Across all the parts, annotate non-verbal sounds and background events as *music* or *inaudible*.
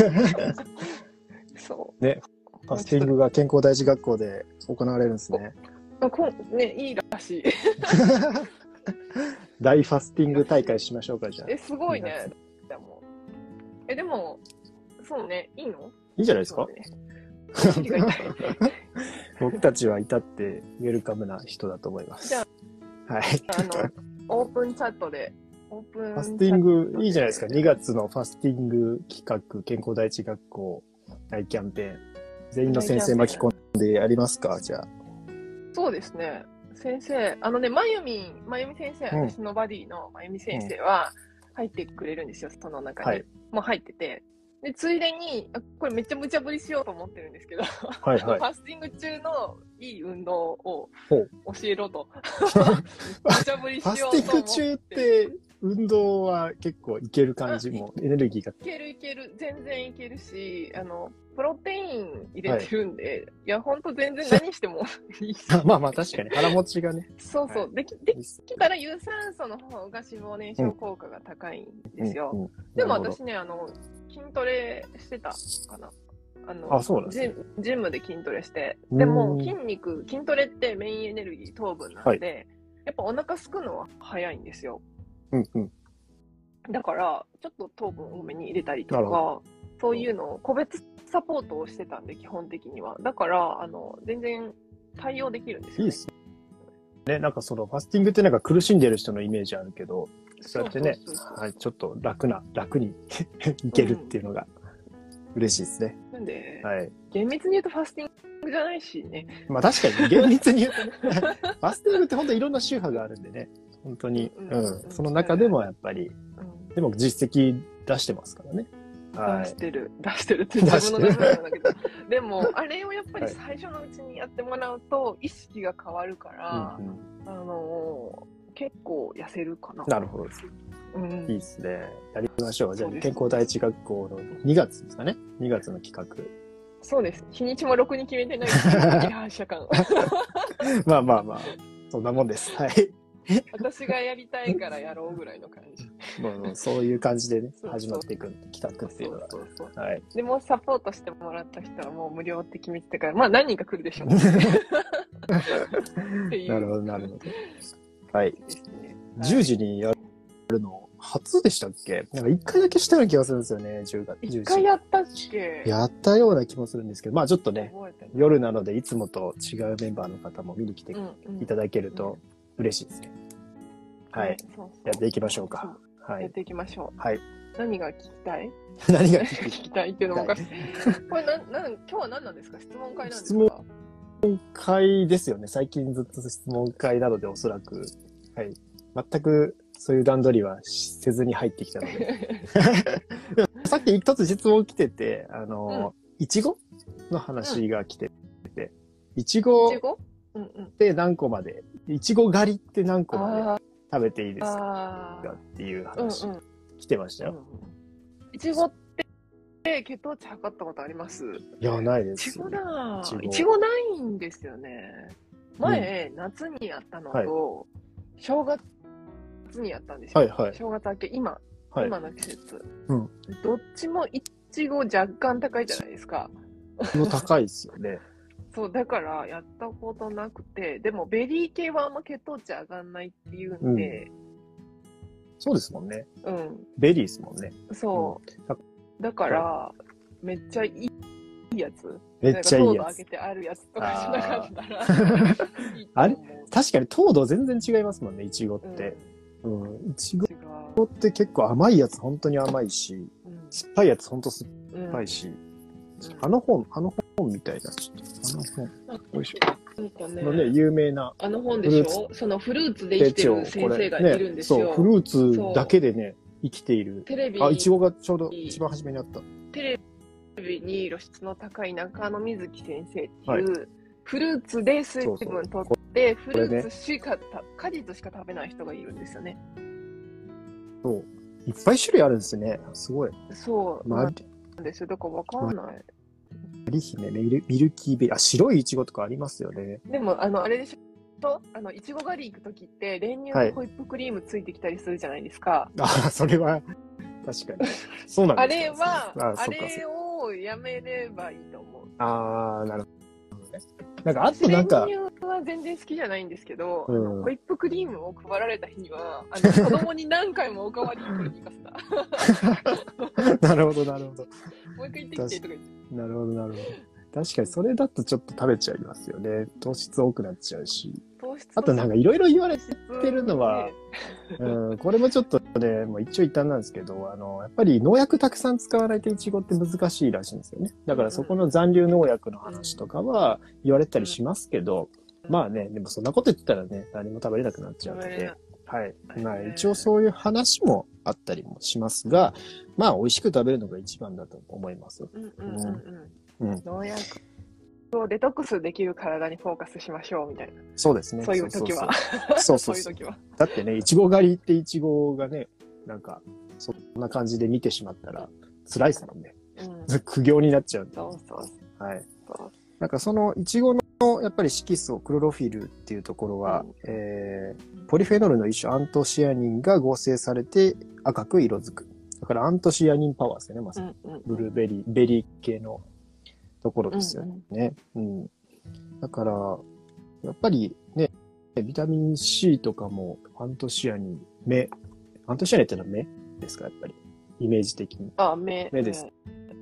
*laughs* そう。ね、ファスティングが健康第一学校で行われるんですね。あこんね、いいらしい。*laughs* 大ファスティング大会しましょうか、じゃあ。え、すごいね。でも、え、でも、そうね、いいの？いいんじゃないですか *laughs* 僕たちは至ってウェルカムな人だと思います。じゃはい。あの、オープンチャットで、オープンファスティング、いいじゃないですか。2月のファスティング企画、健康第一学校大キャンペーン。全員の先生巻き込んでやりますか？じゃあ。そうですね。先生、あのね、まゆみ、まゆみ先生、うん私のバディのまゆみ先生は入ってくれるんですよ、その中に。はいもう入ってて。で、ついでに、あこれめっちゃ無茶ぶりしようと思ってるんですけど、はいはい *laughs* フ。ァスティング中のいい運動を教えろと。*laughs* 無茶ぶりしファようと思って。スティング中って、運動は結構いける感じも、エネルギーが。いけるいける、全然いけるし、あの、プロテイン入れてるんで、い、や、ほんと全然何しても *laughs* いいし。まあまあ確かに腹持ちがね。そうそう、はでき、できたら有酸素の方が脂肪燃焼効果が高いんですよ。うんうんでもなるほど私ね、あの、筋トレしてたかな。あのあそうなんジムジムで筋トレして。うんでも筋肉、筋トレってメインエネルギー、糖分なので、やっぱお腹すくのは早いんですよ。うんうん。だから、ちょっと糖分多めに入れたりとか、そういうのを個別サポートをしてたんで、基本的には。だから、あの、全然対応できるんですよ、ね。いいっすね。なんかそのファスティングってなんか苦しんでる人のイメージあるけど、そうやってねはい、ちょっと楽な、楽に *laughs* いけるっていうのが嬉しいですね。なんで、はい。厳密に言うとファスティングじゃないしね。まあ確かに厳密に言うとね、*laughs* ファスティングって本当いろんな宗派があるんでね、本当に、うんうん、その中でもやっぱり、うんでも実績出してますからね。は出しい。てる、*laughs* 出してるって出自分の出すなんだけど、*laughs* でも、あれをやっぱりはい最初のうちにやってもらうと、意識が変わるから、うんうんあのー結構痩せるかな。なるほど。うんいいですね。やりましょう。じゃあ、健康第一学校の2月ですかね。2月の企画。そうです。日にちもろくに決めてないいう違反者感。*laughs* まあまあまあ、そんなもんです。はい。私がやりたいからやろうぐらいの感じ。*laughs* もうそういう感じでね始まっていく企画っていうのが。そうそうそうはい。でもサポートしてもらった人はもう無料って決めてたから、まあ何人か来るでしょう。*laughs* っていうなるほど、なるほど。*laughs* はい。ね。10時にやるの、初でしたっけ？なんか1回だけしたような気がするんですよね、10月。10一回やったっけ？やったような気もするんですけど、まあちょっとね、夜なのでいつもと違うメンバーの方も見に来ていただけると嬉しいですね。はい。そうそうやっていきましょうか。はい。やっていきましょう。はい。何が聞きたい？*laughs* 何が聞きたい？っていうのもおかしい。これなん、なん、今日は何なんですか？質問会なんです質問か会ですよね。最近ずっと質問会なのでおそらく、はい。全くそういう段取りはせずに入ってきたので。*laughs* さっき一つ質問来てて、あの、いちごの話が来てて、いちごいちごうんうん。って何個まで、いちご狩りって何個まであ食べていいーですかあっていうー。話うんうん。来てましたよ。いちごって血糖値測ったことあります？いや、ないでいちす。ごだいちごないんですよね。前、夏にやったのと、正月にやったんですよ。はいはい正月明け、今、はい。今の季節。うんどっちもいちご若干高いじゃないですか。の高いですよね。そう、だからやったことなくて、でもベリー系はあんま血糖値上がんないっていうんで、そうですもんね。うん、ベリーですもんね。そう。だから、めっちゃいいやつ。めっちゃいいなんか糖度上やつ。げてあるやつとかしなかったら。あれ？確かに糖度全然違いますもんね、いちごって。うん。いちご違って結構甘いやつ本当に甘いし、う。酸っぱいやつ本当酸っうんぱいし、うんあの本、あの本みたいな、ちょっと、あの本、よいしなんかねょ。のね、有名なあの本でしょ？そのフルーツで生きてる先生がいるんね、ですよ。そう、フルーツだけでね、生きている。テレビあ、いちごがちょうど一番初めにあった。テレビに露出の高い中野瑞希先生っていう、はいフルーツで水分取って、フルーツしかた、果実しか食べない人がいるんですよね。そう。いっぱい種類あるんですね。すごい。そう。マなんですよ。だからわかんない。リ姫、ミルミルキーベリー、あ、白いいちごとかありますよね。でも、あの、あれでしょあの、いちご狩り行くときって、練乳はいとホイップクリームついてきたりするじゃないですか。あ、それは、確かに。そうなんあですれは、あそっかれをやめればいいと思う。ああ、なるほどね。なんか、あとなんか、は全然好きじゃないんですけど、うんホイップクリームを配られた日には、あの *laughs* 子供に何回もおかわり取りに行かせた。*laughs* なるほど、なるほど。もう一回行ってきてとか言って。なるほど、なるほど。確かに、それだとちょっと食べちゃいますよね。糖質多くなっちゃうし。糖質あとなんかいろいろ言われててるのは、うん、これもちょっとね、もう一長一短なんですけど、あの、やっぱり農薬たくさん使わないとイチゴって難しいらしいんですよね。だからそこの残留農薬の話とかは言われたりしますけど、まあね、でもそんなこと言ったらね、何も食べれなくなっちゃうのではい。まあ一応そういう話もあったりもしますが、まあ美味しく食べるのが一番だと思います。うんうんうんうんうん。農薬をデトックスできる体にフォーカスしましょうみたいな。そうですね。そういう時は。そうそうそういう時は。だってね、いちご狩りっていちごがね、なんか、そんな感じで見てしまったら辛いですもんね。うん。苦行になっちゃうんで。そうそうはい。そう。なんかそのいちごのやっぱり色素、クロロフィルっていうところは、うんえー、ポリフェノールの一種アントシアニンが合成されて赤く色づく。だからアントシアニンパワーですよね、まさに。ブルーベリー、ベリー系のところですよね。うん、だから、やっぱりね、ビタミン C とかもアントシアニン、目、アントシアニンってのは目ですか、やっぱり。イメージ的にあ、目。目です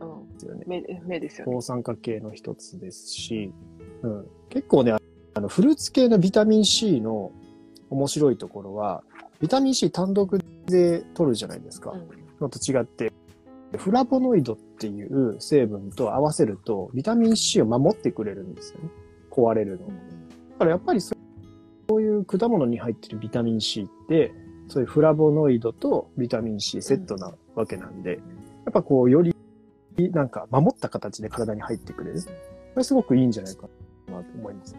うん。ですよね。目、目ですよね。抗酸化系の一つですし、うん、結構ね、あの、フルーツ系のビタミン C の面白いところは、ビタミン C 単独で取るじゃないですか。うんのと違って、フラボノイドっていう成分と合わせると、ビタミン C を守ってくれるんですよね。壊れるのを。だからやっぱりそういう果物に入ってるビタミン C って、そういうフラボノイドとビタミン C セットなわけなんで、やっぱこう、より、なんか守った形で体に入ってくれる。これすごくいいんじゃないかなと思います。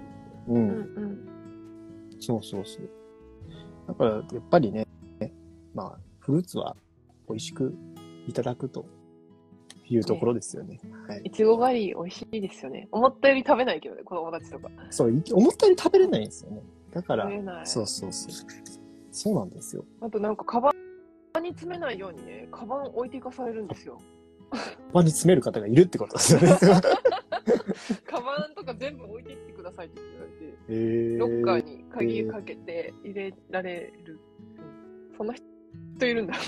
う。うんんそうそうそう。だから、やっぱりね、まあ、フルーツは美味しくいただくというところですよね。はい。いちご狩り美味しいですよね。思ったより食べないけどね、子供たちとか。そう、い思ったより食べれないんですよね。だから。そうそうそう。そうなんですよ。あとなんか、カバンに詰めないようにね、カバン置いていかされるんですよ。場に詰める方がいるってことですよね。カバンとか全部置いていってくださいって言われて、*laughs* えー、ロッカーに鍵かけて入れられる。うんそんな人いるんだ。*laughs*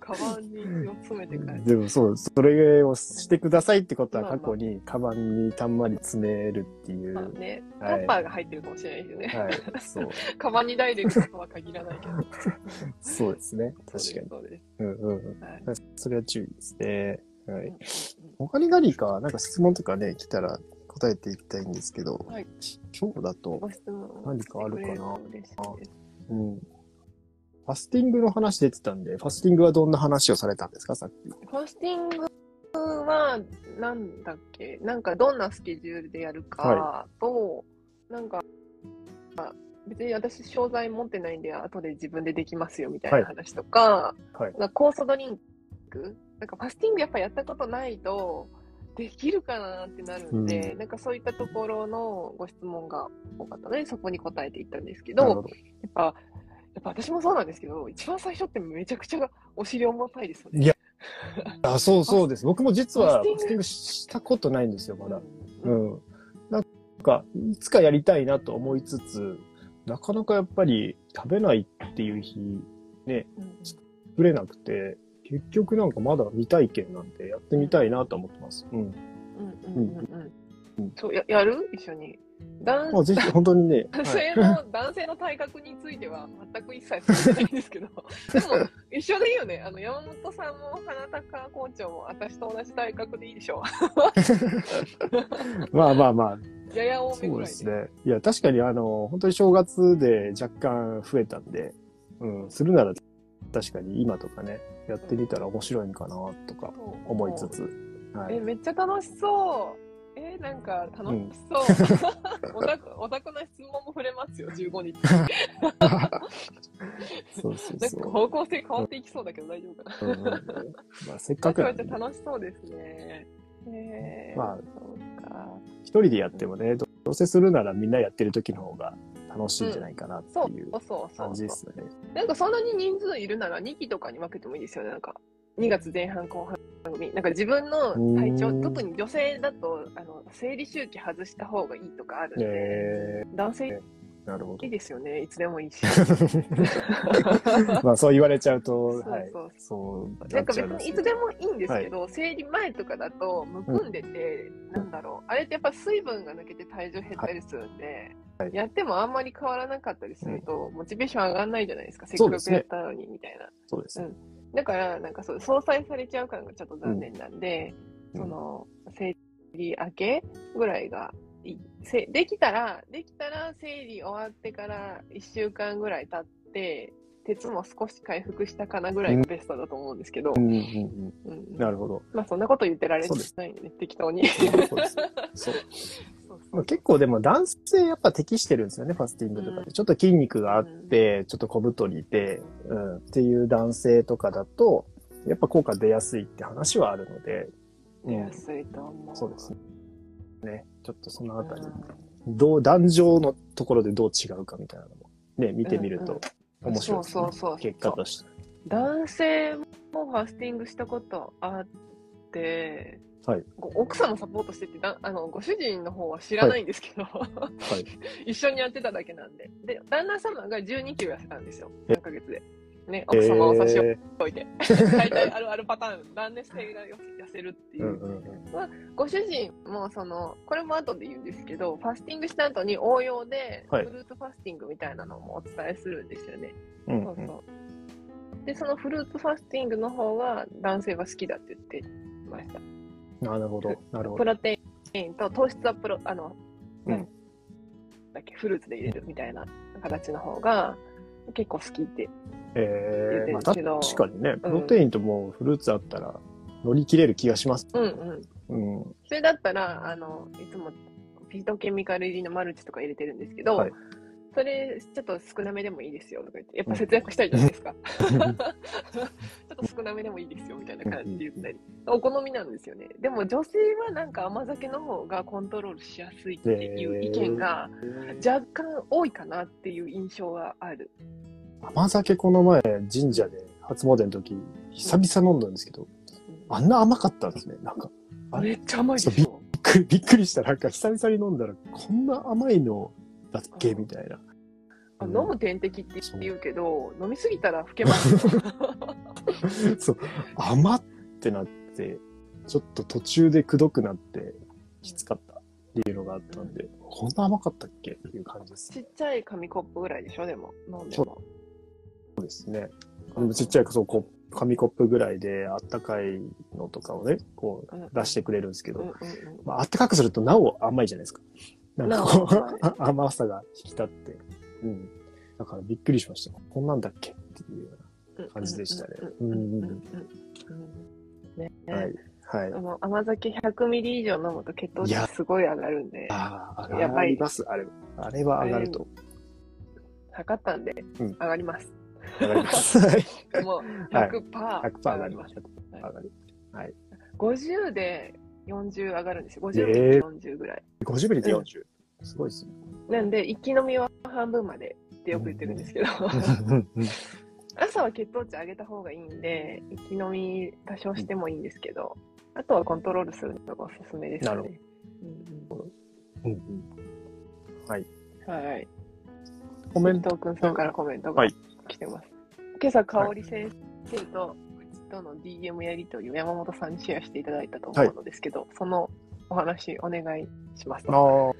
カバンに詰めて帰る。でもそう、それをしてくださいってことは過去にカバンにたんまり詰めるっていう。まあね、タはいッパーが入ってるかもしれないですよね。はい、そう。*laughs* カバンにダイレクトとは限らないけど。*laughs* そうですね。確かに。そうです。うんうんうん。はいそれは注意ですね。はい。うん他に何か、なんか質問とかね、来たら答えていきたいんですけど、はい今日だと何かあるかな？ん。ファスティングの話出てたんで、ファスティングはどんな話をされたんですか、さっき。ファスティングは、なんだっけ、なんかどんなスケジュールでやるかと、なんか、別に私、商材持ってないんで、後で自分でできますよみたいな話とか、はい。なんか酵素ドリンク、なんかファスティングやっぱやったことないと、できるかなってなるんで、うんなんかそういったところのご質問が多かったので、そこに答えていったんですけど、ど。やっぱ、やっぱ私もそうなんですけど、一番最初ってめちゃくちゃお尻重たいですよね。いやあ、そうそうです。僕も実はファスティングしたことないんですよ、まだ。ううんん。なんか、いつかやりたいなと思いつつ、なかなかやっぱり食べないっていう日、うん作れなくて、結局なんかまだ未体験なんでやってみたいなと思ってます。うん。うんうんうんううんん。そう、ややる？一緒に。男まあ、ぜひ本当にね、*laughs* 男はい性の、*laughs* 男性の体格については全く一切触れないんですけど、*laughs* でも一緒でいいよね。あの、山本さんも花高校長も私と同じ体格でいいでしょまあまあまあ、やや多めぐらいで。ですね。いや、確かにあの、本当に正月で若干増えたんで、うん、するなら確かに今とかね、やってみたら面白いんかなとか思いつつ。はえ、い。めっちゃ楽しそう。えーなんか楽しそう。*laughs* オタク、オタクな質問も触れますよ、15日。そうそうなんかそう。方向性変わっていきそうだけど大丈夫かな。うんまあ、せっかくなんでめちゃ楽しそうですね。えー、まあそうか。一人でやってもね、どどうせするならみんなやってる時の方が楽しいんじゃないかなってそういうそうそう感じそうですよね。なんかそんなに人数いるなら2期とかに分けてもいいですよね。なんか2月前半後半組。なんか自分の体調、うん特に女性だと、あの、生理周期外した方がいいとかあるんで、え男性いー、なるほどい。ですよね。いつでもいいし。*laughs* まあそう言われちゃうと、そうはい。そうそうなんか別にいつでもいいんですけど、生理前とかだとむくんでて、なんだろう、あれってやっぱ水分が抜けて体重減ったりするんで、はいやってもあんまり変わらなかったりすると、モチベーション上がんないじゃないですか、せっかくやったのにみたいな。そうですね。だから、なんかそう、相殺されちゃう感がちょっと残念なんで、うんその、生理明けぐらいがいいせできたら、できたら生理終わってから1週間ぐらい経って、鉄も少し回復したかなぐらいがベストだと思うんですけど、うんなるほど。まあそんなこと言ってられないんでね、適当に。そうです。そう。結構でも男性やっぱ適してるんですよね、ファスティングとかで。ちょっと筋肉があって、ちょっと小太りで、うん、っていう男性とかだと、やっぱ効果出やすいって話はあるので、出やすいと思う。そうですね。ね、ちょっとそのあたり、うどう、男女のところでどう違うかみたいなのも、ね、見てみるとうんうん面白いですね。そうそうそう結果として。男性もファスティングしたことあって、はいご奥様サポートしててだあの、ご主人の方は知らないんですけど、はい。*laughs* 一緒にやってただけなんで。で、旦那様が12キロ痩せたんですよ。え3ヶ月で。ね、奥様を差しえ置いて。*laughs* 大体あるあるパターン、旦那性が痩せるっていう。ーうんうんうん。ご主人もその、これも後で言うんですけど、ファスティングした後に応用で、フはいルーツファスティングみたいなのもお伝えするんですよね。うんそうそう。で、そのフルーツファスティングの方は男性が好きだって言ってました。なるほど。なるほプど。ロテインと糖質はプロ、あの、うんだっけ、フルーツで入れるみたいな形の方が結構好きって。えー、まあ、言ってるけど確かにね、プロテインともうフルーツあったら乗り切れる気がします。うんうん。うん。それだったら、あの、いつもフィトケミカル入りのマルチとか入れてるんですけど、はいそれちょっと少なめでもいいですよとか言って、やっぱ節約したいじゃないですか。*laughs* ちょっと少なめでもいいですよみたいな感じで言ったり、お好みなんですよね。でも女性はなんか甘酒の方がコントロールしやすいっていう意見が若干多いかなっていう印象がある。甘酒この前神社で初詣の時、久々飲んだんですけど、あんな甘かったんですね。なんか、あれ？めっちゃ甘いでしょ。びっくりびっくりした。なんか久々に飲んだら、こんな甘いのだっけみたいな。あ飲む点滴って言うけど、飲みすぎたら老けますよ。*laughs* そう、甘ってなって、ちょっと途中でくどくなって、きつかったっていうのがあったんで、こんな甘かったっけ？っていう感じです。ちっちゃい紙コップぐらいでしょ、でも、飲んでそも。そうですね。ちっちゃいそうこう紙コップぐらいであったかいのとかをね、こうんう出してくれるんですけど、うんうんうんまあ、あったかくするとなお甘いじゃないですか。なんか甘さが引き立って。うん。だからびっくりしました。こんなんだっけっていうよ感じでしたねうんうんうんねうな。はい。はい。あの甘酒100ミリ以上飲むと血糖値すごい上がるんで、ああ、上がります。あれ。あれは上がると。測ったんで、うん *laughs* 上がります。上がります。はい。もうはい100%、100%上がります。はい上がる。50で40上がるんですよ。50えミリー40ぐらい。50ミリで40。すごいですね。なんで、一気飲みは半分までってよく言ってるんですけど、朝は血糖値上げた方がいいんで、一気飲み多少してもいいんですけど、あとはコントロールするのがおすすめですね。なるほうんうんうんはい。うん、はい。コメント。くんさんからコメントがはい来てます。今朝、香織先生と、との DM やりとりを山本さんにシェアしていただいたと思うのですけど、そのお話お願いします。そ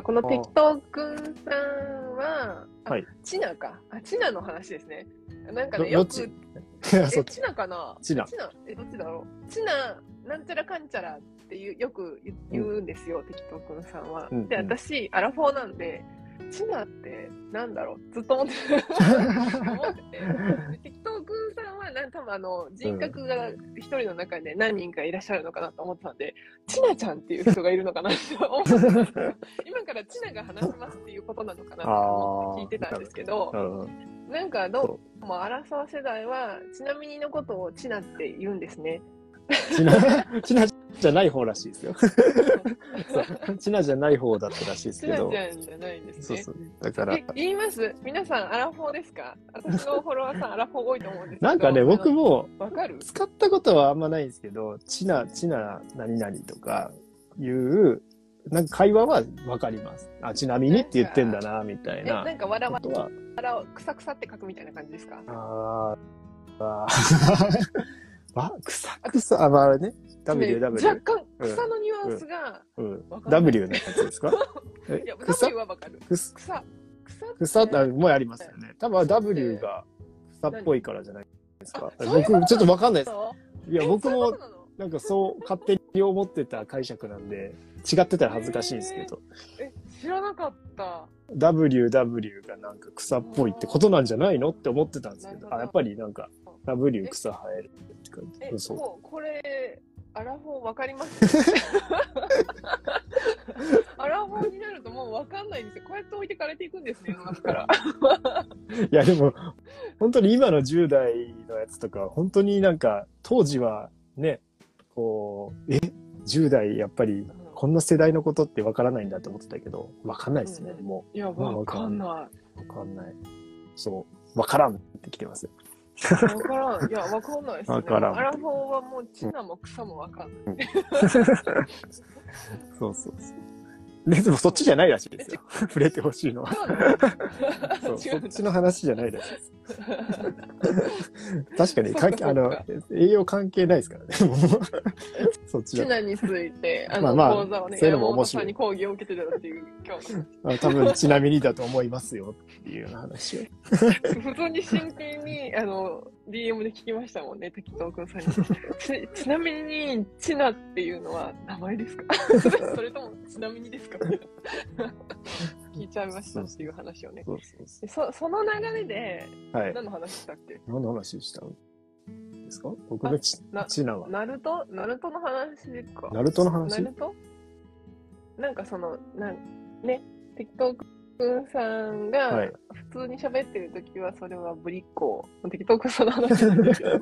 うこの適当くんさんは、あはい。チナか。あ、チナの話ですね。なんかね、よく、*laughs* そえ。チナかな？チナ。チナ、え、どっちだろう？チナ、なんちゃらかんちゃらっていう、よく言言うんですよ、適当くんさんは。うんで、うん。私、アラフォーなんで、チナってなんだろう？ずっと思って *laughs* 思ってて。で適当くんさんは、なん多分あの、人格が一人の中で何人かいらっしゃるのかなと思ってたんで、チナちゃんっていう人がいるのかなって思って *laughs* 今からチナが話しますっていうことなのかなと思って聞いてたんですけど、うんなんかどうも荒沢世代は、ちなみにのことをチナって言うんですね。チナ、チナじゃない方らしいですよ。そう。チナじゃない方だったらしいですけどちなち。ゃんじゃないんですね。そうそう。だからえ、、言います？皆さん、アラフォーですか？私のフォロワーさん、アラフォー多いと思うんですけど。なんかね、僕も。わかる？使ったことはあんまないんですけど、チナ、チナ何々とかいう、なんか会話はわかります。あ、ちなみにって言ってんだな、みたいえ、ななんか、わらわことは。らを、くさくさって書くみたいな感じですか？あーあー。わ、草草、あ、まあ、あれね。W、ね W。若干、草のニュアンスが、うん W のやつですか？*laughs* えいや、草？W はわかる。草？草。草ってもうありますよね。多分 W が草っぽいからじゃないですか？僕、ちょっとわかんないです。いや、僕もなんかそう勝手に思ってた解釈なんで、違ってたら恥ずかしいんですけど、え、知らなかった。W、W がなんか草っぽいってことなんじゃないの？って思ってたんですけどあ、やっぱりなんか W 草生えるって感え、じ。そう。もう、これ、アラフォーわかります？*laughs* アラフォーになるともうわかんないんですよ。こうやって置いてかれていくんですね、世の中から。*laughs* いや、でも、本当に今の10代のやつとか、本当になんか、当時はね、こう、え、10代やっぱり、こんな世代のことってわからないんだと思ってたけど、わかんないですね、うんもいや、わかんなう。わかんない。そう。わからんってきてます。い。わからん。いや、わかんないですね。わからんアラフォーはもう、チナも草もわかんない。*laughs* そうそうそう。*laughs* ででもそっちじゃないらしいですよ。*laughs* 触れてほしいのは。*laughs* そっちの話じゃないらしいです。確かに、あの栄養関係ないですからね。そっちだ。について、あの、まあまあ講座をね、そういうのも面白いに講義を受けてたっていう、今日の。あ多分、ちなみにだと思いますよっていう話を。普通に真剣に、あの、DM で聞きましたもんね、適当くんさんに。*laughs* ち、ちなみに、チナっていうのは名前ですか？*laughs* それとも、ちなみにですか？聞いちゃいましたっていう話をね。そうそうそでそその流れで、う。はい。何の話したっけ？何の話したんですか？僕がちな、ちなは。ナルト？ナルトの話か。ナルトの話？ナルト？なんかその、なんね、適当くんさんがはい普通に喋ってるときはそれはぶりっ子。適当くんさんの話なんですけど。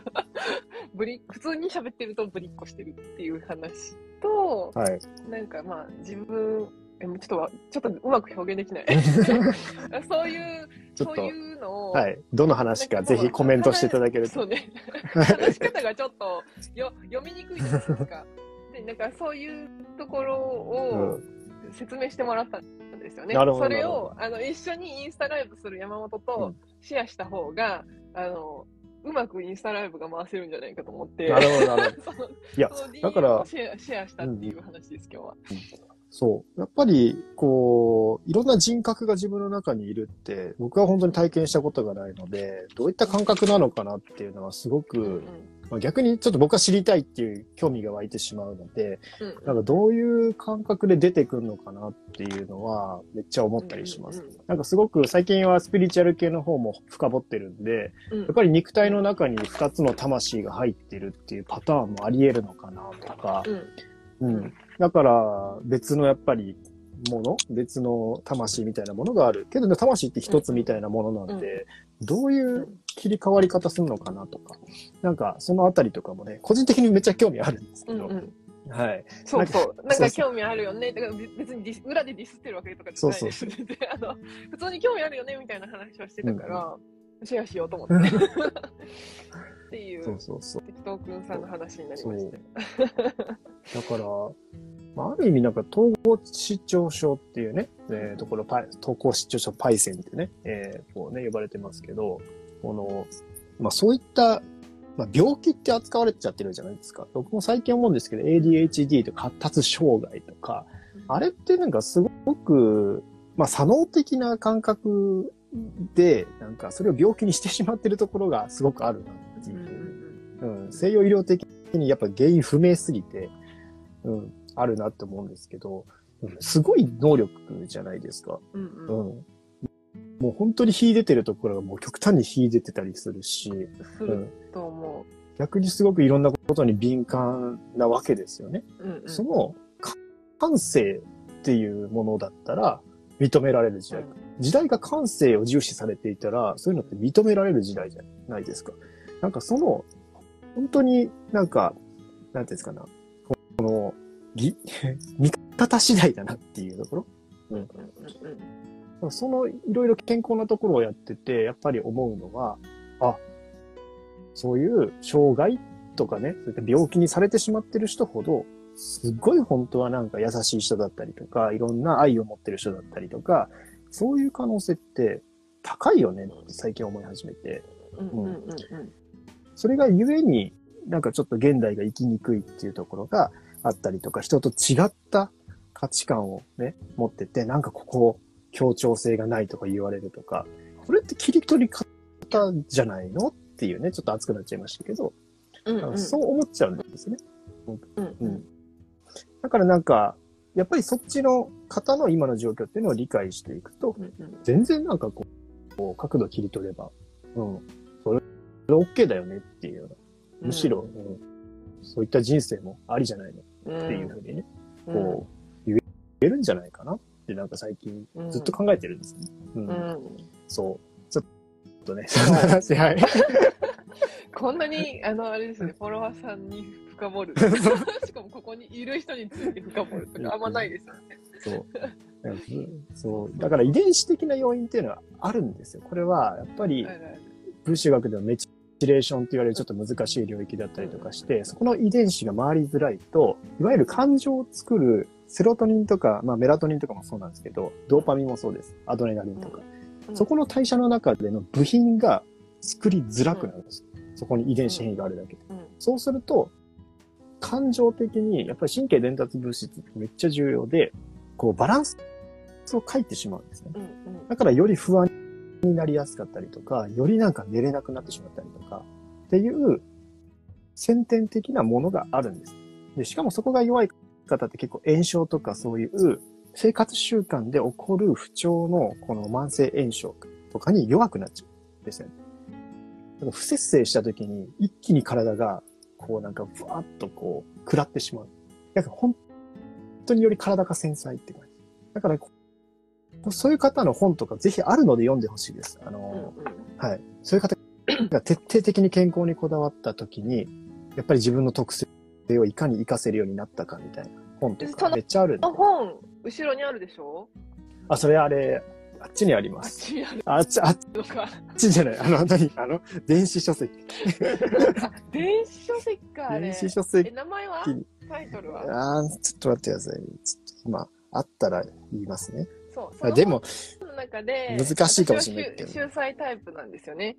*laughs* ぶり、普通に喋ってるとぶりっ子してるっていう話と、はい。なんかまあ自分、え、ちょっとわ、ちょっとうまく表現できない。*laughs* そういう、そういうのを、はい。どの話かぜひコメントしていただけると。そうね。*laughs* 話し方がちょっとよ読みにくいじゃないですか。で、なんかそういうところを説明してもらったんですよね。なるほどそれをあの一緒にインスタライブする山本うとんシェアした方が、あの、うまくインスタライブが回せるんじゃないかと思って。なるほど、なるほど。*laughs* いや、だからシェアシェアしたっていう話です、今日は。そう。やっぱり、こう、いろんな人格が自分の中にいるって、僕は本当に体験したことがないので、どういった感覚なのかなっていうのはすごく、うんまあ、逆にちょっと僕は知りたいっていう興味が湧いてしまうので、うんなんかどういう感覚で出てくるのかなっていうのはめっちゃ思ったりします。うんうんなんかすごく最近はスピリチュアル系の方も深掘ってるんで、うんやっぱり肉体の中に2つの魂が入ってるっていうパターンもあり得るのかなとか、うんうん。だから、別のやっぱり、もの別の魂みたいなものがある。けどね、魂って一つみたいなものなんで、どういう切り替わり方するのかなとか、なんか、そのあたりとかもね、個人的にめっちゃ興味あるんですけど、うんうんはい。そうそう。なんそうそうか興味あるよね。だから別にディス裏でディスってるわけとかじゃないです。そう全然 *laughs* あの普通に興味あるよねみたいな話をしてたから、シェアしようと思って。*laughs* っていう、そうそうそう。適当くんさんの話になりました。だから、まあ、ある意味なんか統合失調症っていうね、えーところパイ、統合失調症パイセンってね、えーこうね、呼ばれてますけど、この、まあそういった、まあ病気って扱われちゃってるじゃないですか。僕も最近思うんですけど、ADHD とか発達障害とか、あれってなんかすごく、まあ左脳的な感覚で、なんかそれを病気にしてしまってるところがすごくあるなってうんいうう。うん、西洋医療的にやっぱ原因不明すぎて、うん、あるなって思うんですけど、うんすごい能力じゃないですか。うんううんん。もう本当に秀でてるところがもう極端に秀でてたりするし、すると思逆にすごくいろんなことに敏感なわけですよね。う。うんうんそのか感性っていうものだったら認められる時代。時代が感性を重視されていたら、そういうのって認められる時代じゃないですか。なんかその、本当になんかなんていうんですかな、この、ぎ、*laughs* 見方次第だなっていうところ。うんそのいろいろ健康なところをやってて、やっぱり思うのは、あ、そういう障害とかね、そういった病気にされてしまってる人ほど、すっごい本当はなんか優しい人だったりとか、いろんな愛を持ってる人だったりとか、そういう可能性って高いよねって最近思い始めて、うんうんうんうんそれがゆえになんかちょっと現代が生きにくいっていうところがあったりとか、人と違った価値観をね、持ってて、なんかここ協調性がないとか言われるとか、これって切り取り方じゃないのっていうね、ちょっと熱くなっちゃいましたけど、うんうんそう思っちゃうんですね。うんうん。だからなんか、やっぱりそっちの方の今の状況っていうのを理解していくと、うんうん全然なんかこう、こう角度切り取れば、うん、OK だよねっていうような、むしろ、うんそういった人生もありじゃないのうんっていうふうにね、うんこう、言えるんじゃないかなってなんか最近うんずっと考えてるんですね。うん。うんそう。ちょっとね、その話、はい。*laughs* こんなに、あの、あれですね、フォロワーさんに深掘る。*laughs* しかもここにいる人について深掘るとかあんまないですよね。そう。うんそう。だから遺伝子的な要因っていうのはあるんですよ。これは、やっぱりはいはい分子学ではメチレーションって言われるちょっと難しい領域だったりとかして、そこの遺伝子が回りづらいと、いわゆる感情を作るセロトニンとか、まあメラトニンとかもそうなんですけど、ドーパミンもそうです。アドレナリンとか。うんそこの代謝の中での部品が作りづらくなるんです。そこに遺伝子変異があるだけで。うんそうすると、感情的に、やっぱり神経伝達物質ってめっちゃ重要で、こうバランスを書いてしまうんですね。だからより不安になりやすかったりとか、よりなんか寝れなくなってしまったりとか、っていう先天的なものがあるんです。で、しかもそこが弱い方って結構炎症とかそういう生活習慣で起こる不調のこの慢性炎症とかに弱くなっちゃうんですよね。だから不節制した時に一気に体がこうなんかふわっとこう食らってしまう。なんか本当により体が繊細って感じ。だからそういう方の本とかぜひあるので読んでほしいです。あうんの、うんはい。そういう方が徹底的に健康にこだわった時に、やっぱり自分の特性をいかに活かせるようになったかみたいな本とかめっちゃあるん。本、後ろにあるでしょ？あ、それあれ、あっちにありあっます。ちにあるあっち、あっ。ちじゃない。あの、何？あの、電子書籍。あ、*laughs* 電子書籍か。電子書え、籍。名前は？にタイトルは？あーちょっと待ってください。ちょっと今、あったら言いますね。そう。そでも、中で、難しいかもしれないけど秀才タイプなんですよね。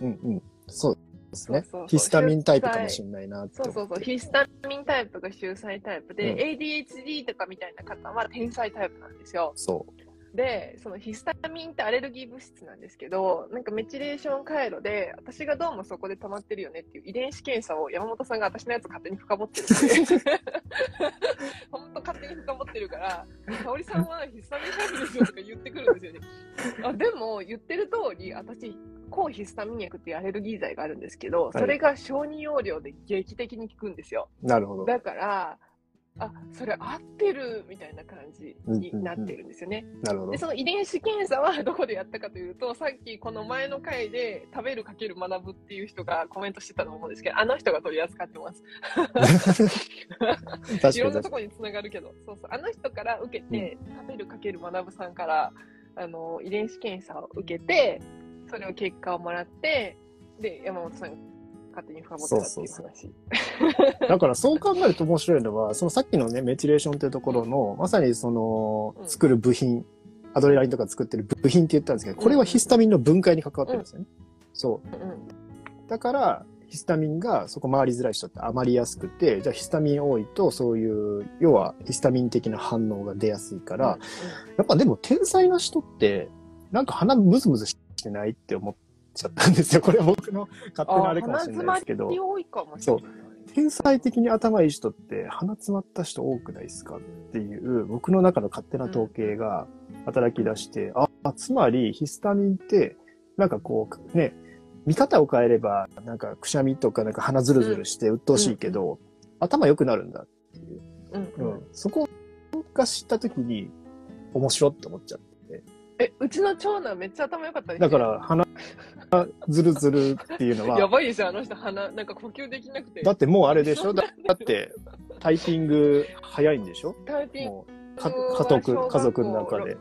うんうん。そうですね。ヒスタミンタイプかもしれないな。そうそうそう。ヒスタミンタイプが秀才タイプで、うん ADHD とかみたいな方は天才タイプなんですよ。そう。で、そのヒスタミンってアレルギー物質なんですけど、なんかメチレーション回路で、私がどうもそこで溜まってるよねっていう遺伝子検査を山本さんが私のやつ勝手に深掘ってる *laughs* 本当勝手に深掘ってるから、香織さんはヒスタミンタイプですよとか言ってくるんですよね。あでも、言ってる通り、私、抗ヒスタミン薬っていうアレルギー剤があるんですけど、それが小児容量で劇的に効くんですよ。なるほど。だから、あ、それ合ってるみたいな感じになってるんですよね。なるほどで、。その遺伝子検査はどこでやったかというと、さっきこの前の回で食べるかける学ぶっていう人がコメントしてたと思うんですけど、あの人が取り扱ってます。*laughs* いろんなところにつながるけど、そうそう、あの人から受けて、食べるかける学ぶさんから、あの、遺伝子検査を受けて、それを結果をもらって、で、山本さんが勝手に深掘ってたっていうそうそう話。*laughs* だからそう考えると面白いのは、そのさっきのね、メチレーションっていうところの、まさにそのう、ん作る部品、アドレナリンとか作ってる部品って言ったんですけど、これはヒスタミンの分解に関わってるんですよね。そうんう。だから、ヒスタミンがそこ回りづらい人って余りやすくて、じゃあヒスタミン多いと、そういう、要はヒスタミン的な反応が出やすいから、やっぱでも天才な人って、なんか鼻ムズムズしてないって思っちゃったんですよ。これは僕の勝手なあれかもしれないですけど鼻。詰まり多いかもしれない。天才的に頭いい人って鼻詰まった人多くないですかっていう僕の中の勝手な統計が働き出して、あ、つまりヒスタミンってなんかこうね、見方を変えればなんかくしゃみとかなんか鼻ズルズルして鬱陶しいけど、頭良くなるんだっていう。うんうんそこが知った時に面白って思っちゃって。え、うちの長男めっちゃ頭良かったですだから鼻、ズルズルっていうのやは、ばいですよ、あの人、鼻、なんか呼吸できなくて。だってもうあれでしょ？だだって、タイピング早いんでしょ？タイピング家族、家族の中で。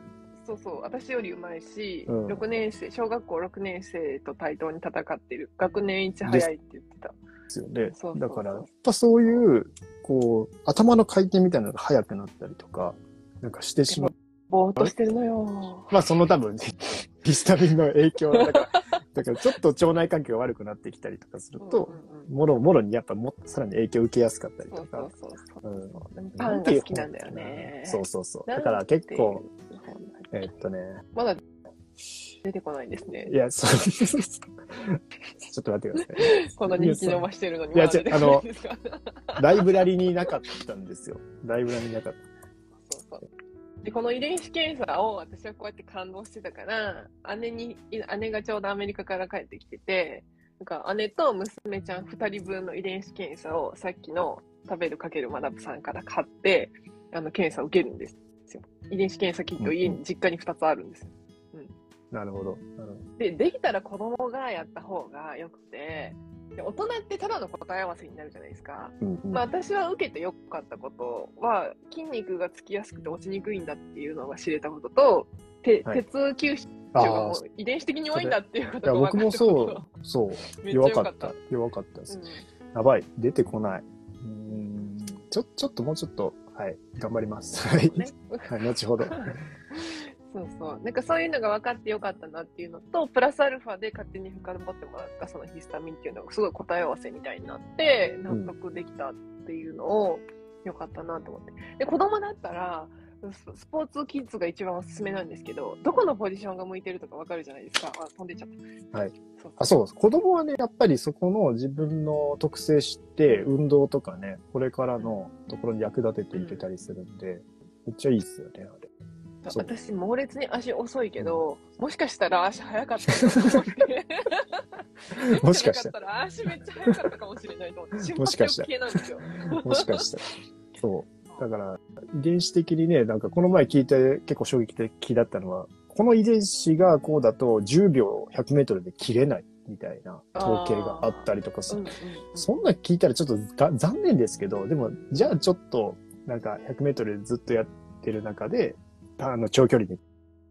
そうそう、私よりうまいし、うん6年生、小学校6年生と対等に戦ってる。学年一早いって言ってた。ですよねそうそうそう。だから、やっぱそういう、こう、頭の回転みたいなのが速くなったりとか、なんかしてしまう。ぼーっとしてるのよ。まあその多分、ヒスタミンの影響だから、だからちょっと腸内環境が悪くなってきたりとかするとうん、うんうんもろもろにやっぱもさらに影響を受けやすかったりとかそう。そうそううんンが好きなんだよね。そうそうそう。だから結構、えーっとね、まだ出てこないですねい。や、そう、ちょっと待ってください。こんなに引き伸ばしてるのにいやまだ出てこないですか。ライブラリになかったんですよ。ライブラリになかっそうそうでこの遺伝子検査を私はこうやって感動してたから姉に姉がちょうどアメリカから帰ってきててなんか姉と娘ちゃん2人分の遺伝子検査をさっきの食べるかける学ぶさんから買ってあの検査を受けるんですよ遺伝子検査キット家に実家に2つあるんですよた。なるほど。なるほどでできたら子供がやった方がよくてで大人ってただの答え合わせになるじゃないですかうんうんまあ、私は受けてよかったことは筋肉がつきやすくて落ちにくいんだっていうのが知れたことと、てはい鉄吸収あが遺伝子的に弱いんだっていうことが僕も分かったことそう、そう、*laughs* 弱かったた。弱かったです。うやばい、出てこない。うーん、ちょ、ちょっともうちょっと、はい、頑張ります。はいん。ね、*laughs* はい、後ほど。*laughs* そうそう。なんかそういうのが分かってよかったなっていうのと、プラスアルファで勝手に深掘ってもらったそのヒスタミンっていうのがすごい答え合わせみたいになって、納得できたっていうのをよかったなと思って。で、子供だったら、ススポーツキッズが一番おすすめなんですけど、どこのポジションが向いてるとか分かるじゃないですか。あ、飛んでっちゃった。はい。そうあ、そう、子供はね、やっぱりそこの自分の特性知って、運動とかね、これからのところに役立てていけたりするんで、めっちゃいいっすよね、あれ。私、猛烈に足遅いけど、もしかしたら足速かったと思って。もしかしたら。ら足めっちゃ速かったかもしれないと思って。瞬 *laughs* もしかしたら。もしかしたら。そう。だから、遺伝子的にね、なんかこの前聞いて結構衝撃的だったのは、この遺伝子がこうだと10秒100メートルで切れないみたいな統計があったりとかする。うんうんそんな聞いたらちょっとが残念ですけど、でも、じゃあちょっと、なんか100メートルずっとやってる中で、あの、長距離に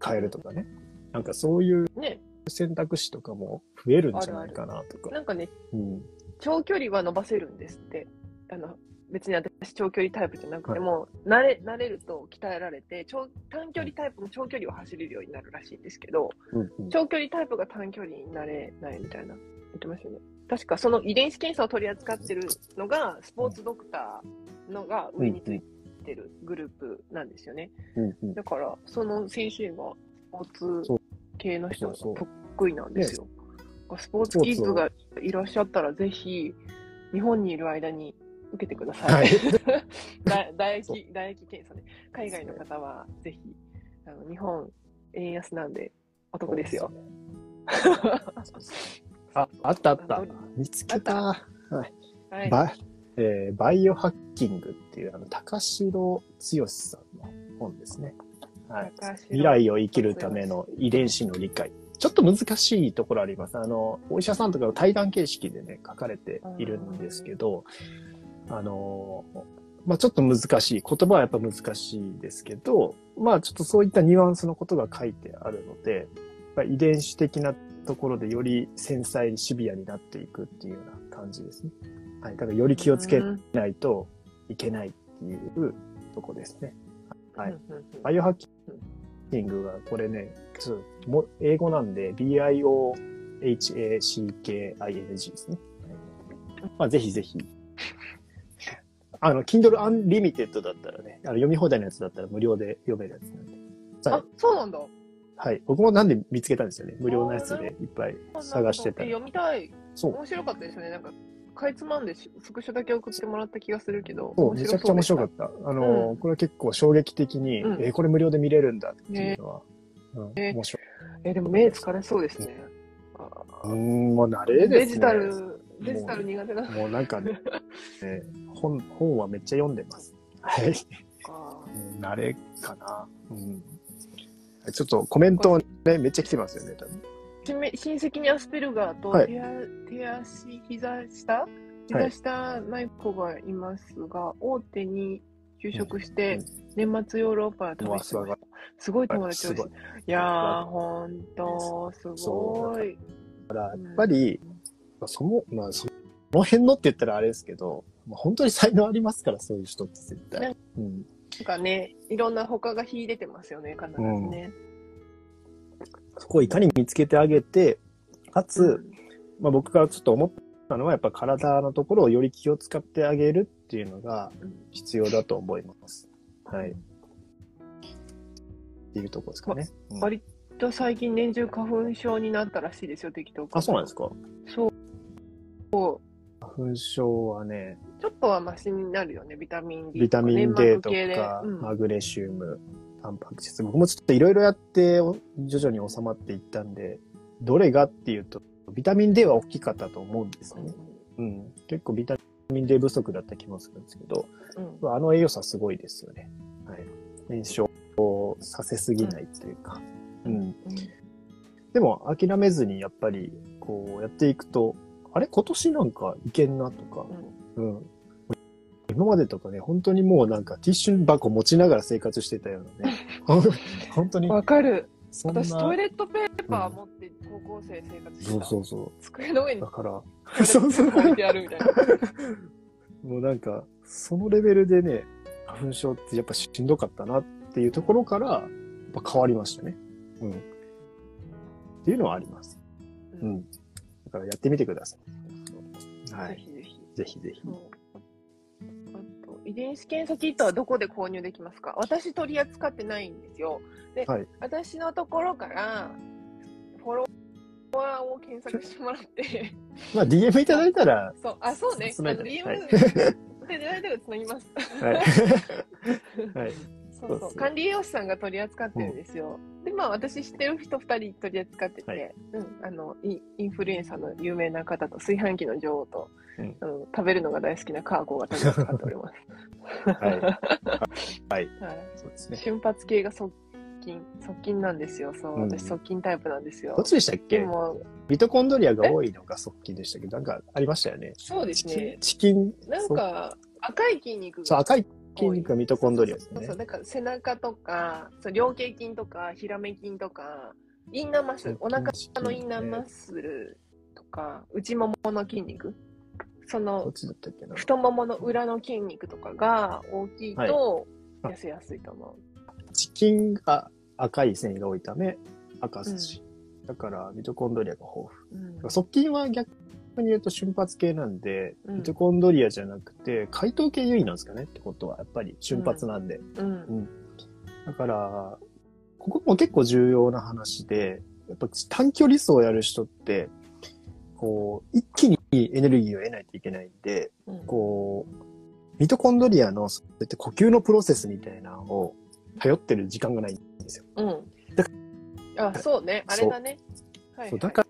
変えるとかね。なんかそういううんね、選択肢とかも増えるんじゃないかなとか。なんかね、うん。長距離は伸ばせるんですって。あの別に私長距離タイプじゃなくても、慣れ慣れると鍛えられて長短距離タイプも長距離を走れるようになるらしいんですけどうんうん長距離タイプが短距離になれないみたいな言ってましたよね確かその遺伝子検査を取り扱ってるのがスポーツドクターのが上についてるグループなんですよね。うんうん。だからその先生がスポーツ系の人がそうそう。得意なんですよ。スポーツキッズがいらっしゃったらぜひ日本にいる間に受けてください。はい。*laughs* だ *laughs* 唾液、唾液検査ね。海外の方はぜひ、あの日本、円安なんでお得ですよ。*laughs* あ、あったあった。あ。見つけた。はい。バえーバイオハッキングっていう、あの、高城剛さんの本ですね。はい。未来を生きるための遺伝子の理解。ちょっと難しいところあります。あの、お医者さんとかの対談形式でね、書かれているんですけど、あの、まあちょっと難しい。言葉はやっぱ難しいですけど、まあちょっとそういったニュアンスのことが書いてあるので、遺伝子的なところでより繊細、シビアになっていくっていうような感じですね。はい。だからより気をつけうんないといけないっていうとこですね。はい。バイオハッキングは、これね、も英語なんで、B-I-O-H-A-C-K-I-N-G ですね。まあ、ぜひぜひ。あの、Kindle Unlimited だったらね、あの読み放題のやつだったら無料で読めるやつなんで。はあい、そうなんだ。はい。僕もなんで見つけたんですよね。無料のやつでいっぱい探してた。読みたい。そう。面白かったですよね。なんか、かいつまんでしスクショだけ送ってもらった気がするけど。そう、めちゃくちゃ面白かっった。あの、うんこれは結構衝撃的に、うんえーこれ無料で見れるんだっていうのは、うん、ね面白い。た。え、でも目疲れそうですね。あうーん、もう慣れですね。デジタル、デジタル苦手なのもうなんかね、ね本、本はめっちゃ読んでます。はい。慣れかな。うん。ちょっとコメントね、めっちゃ来てますよね、多分。め親戚にアスペルガーとはい手,、手足、膝下？膝下ない子がいますが、大手に就職して、年末ヨーロッパで旅してましすごいた。すごい友達すごい多いやー、ほんと、すごい。だから、やっぱり、まあその、まあ、その辺のって言ったらあれですけど、まあ、本当に才能ありますから、そういう人って絶対ね。うん。なんかね、いろんな他が秀でてますよね、必ずね。そこをいかに見つけてあげて、かつ、まあ、僕がちょっと思ったのは、やっぱ体のところをより気を使ってあげるっていうのがうん必要だと思います。はい。っていうところですかね。うん。割と最近年中花粉症になったらしいですよ、適当あ、そうなんですか？そう。花粉症はね、ちょっとはマシになるよね、ビタミン D ビタミン D とか、うん。マグネシウム、タンパク質。僕もちょっといろいろやって、徐々に収まっていったんで、どれがっていうと、ビタミン D は大きかったと思うんですよね。うん。結構ビタミン D 不足だった気もするんですけど、うんあの栄養素はすごいですよね。はい。炎症をさせすぎないというか。うん。うんでも諦めずにやっぱりこうやっていくと、あれ？今年なんかいけんなとか、うん。今までとかね、本当にもうなんかティッシュ箱持ちながら生活してたようなね。*laughs* 本当にわかる。私、トイレットペーパー持って高校生生活してそうた。そうそ机の上う。にだから、トイレットペーパー置いてあるみたいな。もうなんか、そのレベルでね、花粉症ってやっぱしんどかったなっていうところから、やっぱ変わりましたね。うん。っていうのはあります。ううんん。だからやってみてください。はい。ぜひぜひ。ぜひぜひ。遺伝子検査キットはどこで購入できますか？私取り扱ってないんですよ。で、はい私のところからフォロワーを検索してもらって、まあ DM いただいたら、そう、あ、そうね。DM はいで狙いたらつなぎます。はい。*laughs* はい。そうそう管理栄養士さんが取り扱ってるんですよ。で、まあ私知ってる人2人取り扱ってて、はいうん、あのインインフルエンサーの有名な方と炊飯器の女王と、うん食べるのが大好きなカーコが取り扱っております。はい。*laughs* はい。はいそうですね。瞬発系が側近、側近なんですよ。そう、うん私側近タイプなんですよどっ。ちでしたっけ？でも、ミトコンドリアが多いのが側近でしたけ？ど、なんかありましたよね。そうですね。チキン、なんか、赤い筋肉そう、が赤い筋肉がミトコンドリアですねそうそう。だから背中とか、そう両頸筋とか、ヒラメ筋とか、インナーマッスル、お腹のインナーマッスルとか、内ももの筋肉、その。太ももの裏の筋肉とかが大きいとはい痩せやすいと思チキンが赤い繊維が多いため、赤筋。だから、ミトコンドリアが豊う。うん富。側近は逆に言うと瞬発系なんで、うんミトコンドリアじゃなくて、解凍系優位なんですかねってことは、やっぱり瞬発なんで。うん。だから、ここも結構重要な話で、やっぱ短距離走をやる人って、こう、一気にエネルギーを得ないといけないんで、うんこう、ミトコンドリアのそうやって呼吸のプロセスみたいなのを頼ってる時間がないんですよ。うん。あ、そうね。あれだね。はい、そうだか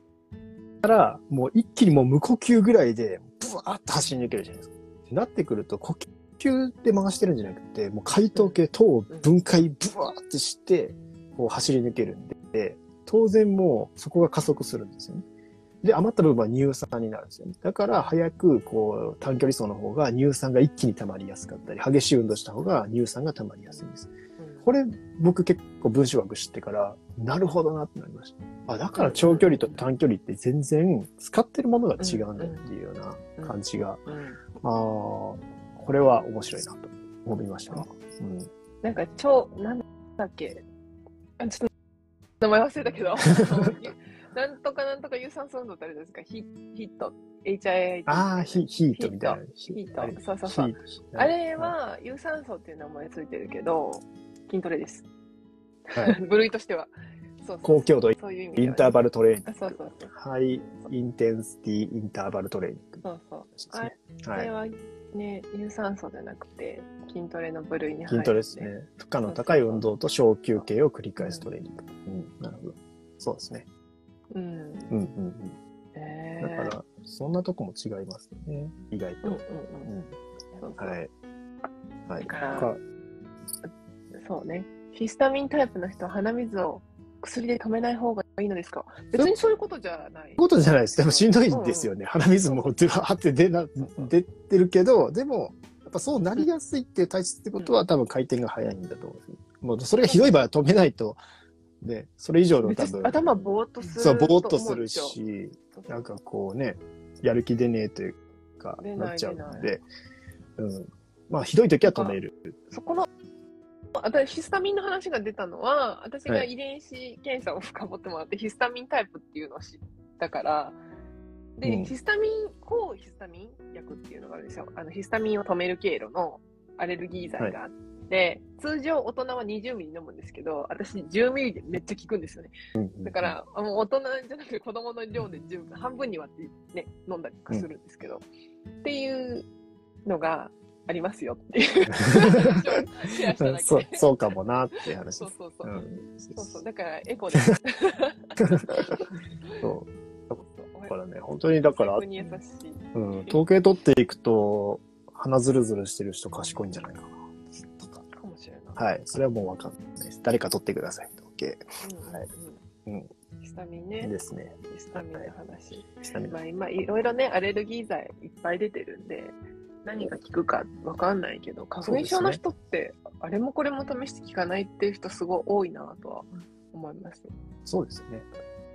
から、もう一気にもう無呼吸ぐらいで、ブワーッと走り抜けるじゃないですか。ってなってくると、呼吸で回してるんじゃなくて、もう解凍系、糖を分解ブワーってして、こう走り抜けるんで、当然もうそこが加速するんですよね。で、余った部分は乳酸になるんですよね。だから早く、こう、短距離走の方が乳酸が一気に溜まりやすかったり、激しい運動した方が乳酸が溜まりやすいんです。うんこれ、僕結構文章学知ってから、なるほどなってなりました。あ、だから長距離と短距離って全然使ってるものが違うんだっていうような感じが、うん。ああ、これは面白いなと思いました。ね。うん。なんか超、なんだっけ。あちょっと名前忘れたけど、*laughs* なんとかなんとか有酸素運動ってあるじゃないですか。ヒヒット、HIIT。ああ、ヒヒートみたいな。ヒート。そうそうそう。あれ、は有酸素っていう名前ついてるけど、筋トレです。はい、*laughs* 部類としては。そう高強度そういう意味インターバルトレーニング。あそうそうそう。ハイインテンシティインターバルトレーニングそうそう。あれね。はね、有酸素じゃなくて、筋トレの部類に入る、筋トレですね。。負荷の高い運動と小休憩を繰り返すトレーニング。うん、なるほど。そうですね。うん。うんうんうん。えー、だから、そんなとこも違いますね。意外と。うんうんうん。うんそうそうはい。はい。だからかそうね。ヒスタミンタイプの人は鼻水を薬で止めない方がいいのですか？別にそういうことじゃない。そういうことじゃないです。でもしんどいんですよね。鼻水も出はって出な、出てるけど、でも、やっぱそうなりやすいっていう体質ってことは多分回転が早いんだと思う。もうそれがひどい場合は止めないと、ね、それ以上の多分、頭ぼーっとするそう、ぼーっと思する。し、なんかこうね、やる気出ねえというか、出なっちゃうので、うん。まあ、ひどい時は止める。そこの、私、ヒスタミンの話が出たのは、私がはい遺伝子検査を深掘ってもらって、ヒスタミンタイプっていうのを知ったから、で、うんヒスタミン、抗ヒスタミン薬っていうのがあるんですよ。あの、ヒスタミンを止める経路のアレルギー剤があって、通常大人は20ミリ飲むんですけど、私10ミリでめっちゃ効くんですよね。うんだか、ら、あの大人じゃなくて子供の量で十分、半分に割ってね、飲んだりとかするんですけど、っていうのがありますよっていうそうで。そうかもなっていう話です。そうそうそう。うんそうそう。だから、エコで。そう。だからね、本当にだから逆、に優しい。うん、統計取っていくと、鼻ずるずるしてる人賢いんじゃないかな。とか。かもしれない。はい。それはもうわかんないです。誰か取ってください。統計。うんはいうんうん。ヒスタミンね。ですね。ヒスタミンの話。ちなみにまあ今、いろいろね、アレルギー剤いっぱい出てるんで、何が効くかわかんないけど、花粉症の人って、あれもこれも試して効かないっていう人すごい多いなとは思います。そうですね。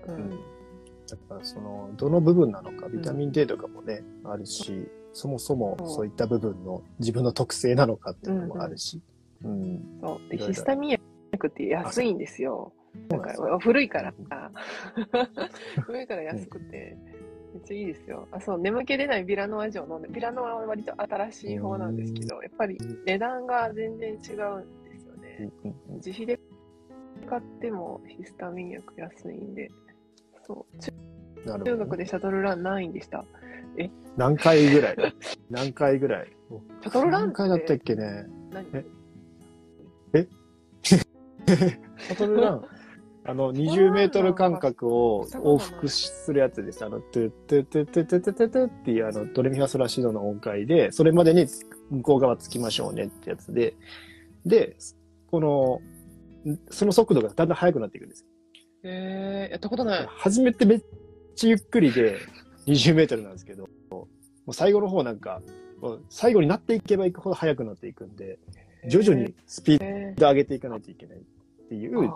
う。うんん。だからその、どの部分なのか、ビタミン D とかもね、あるし、そもそもそういった部分の自分の特性なのかっていうのもあるし。うん。そう。で、いろいろヒスタミン薬って安いんですよ。そうなんから、古いから。*laughs* 古いから安くて、めっちゃいいですよ。あ、そう、眠気出ないビラノア錠飲んで、ビラノアは割と新しい方なんですけど、やっぱり値段が全然違うんですようね。自費で買ってもヒスタミン薬安いんで、そう。中学でシャトルラン何位でした。何回ぐらい？*laughs* 何回ぐらい？シャトルラン何回だったっけね？何？え？*laughs* シャトルラン、あの、20メートル間隔を往復するやつです。あの、トゥトゥトゥトゥトゥトゥトゥトゥっていう、あの、ドレミファソラシドの音階で、それまでに向こう側つきましょうねってやつで、で、この、その速度がだんだん速くなっていくんです。えー、やったことない。初めてめっちゃゆっくりで20メートルなんですけど、もう最後の方なんか、最後になっていけばいくほど速くなっていくんで、徐々にスピード上げていかないといけないっていう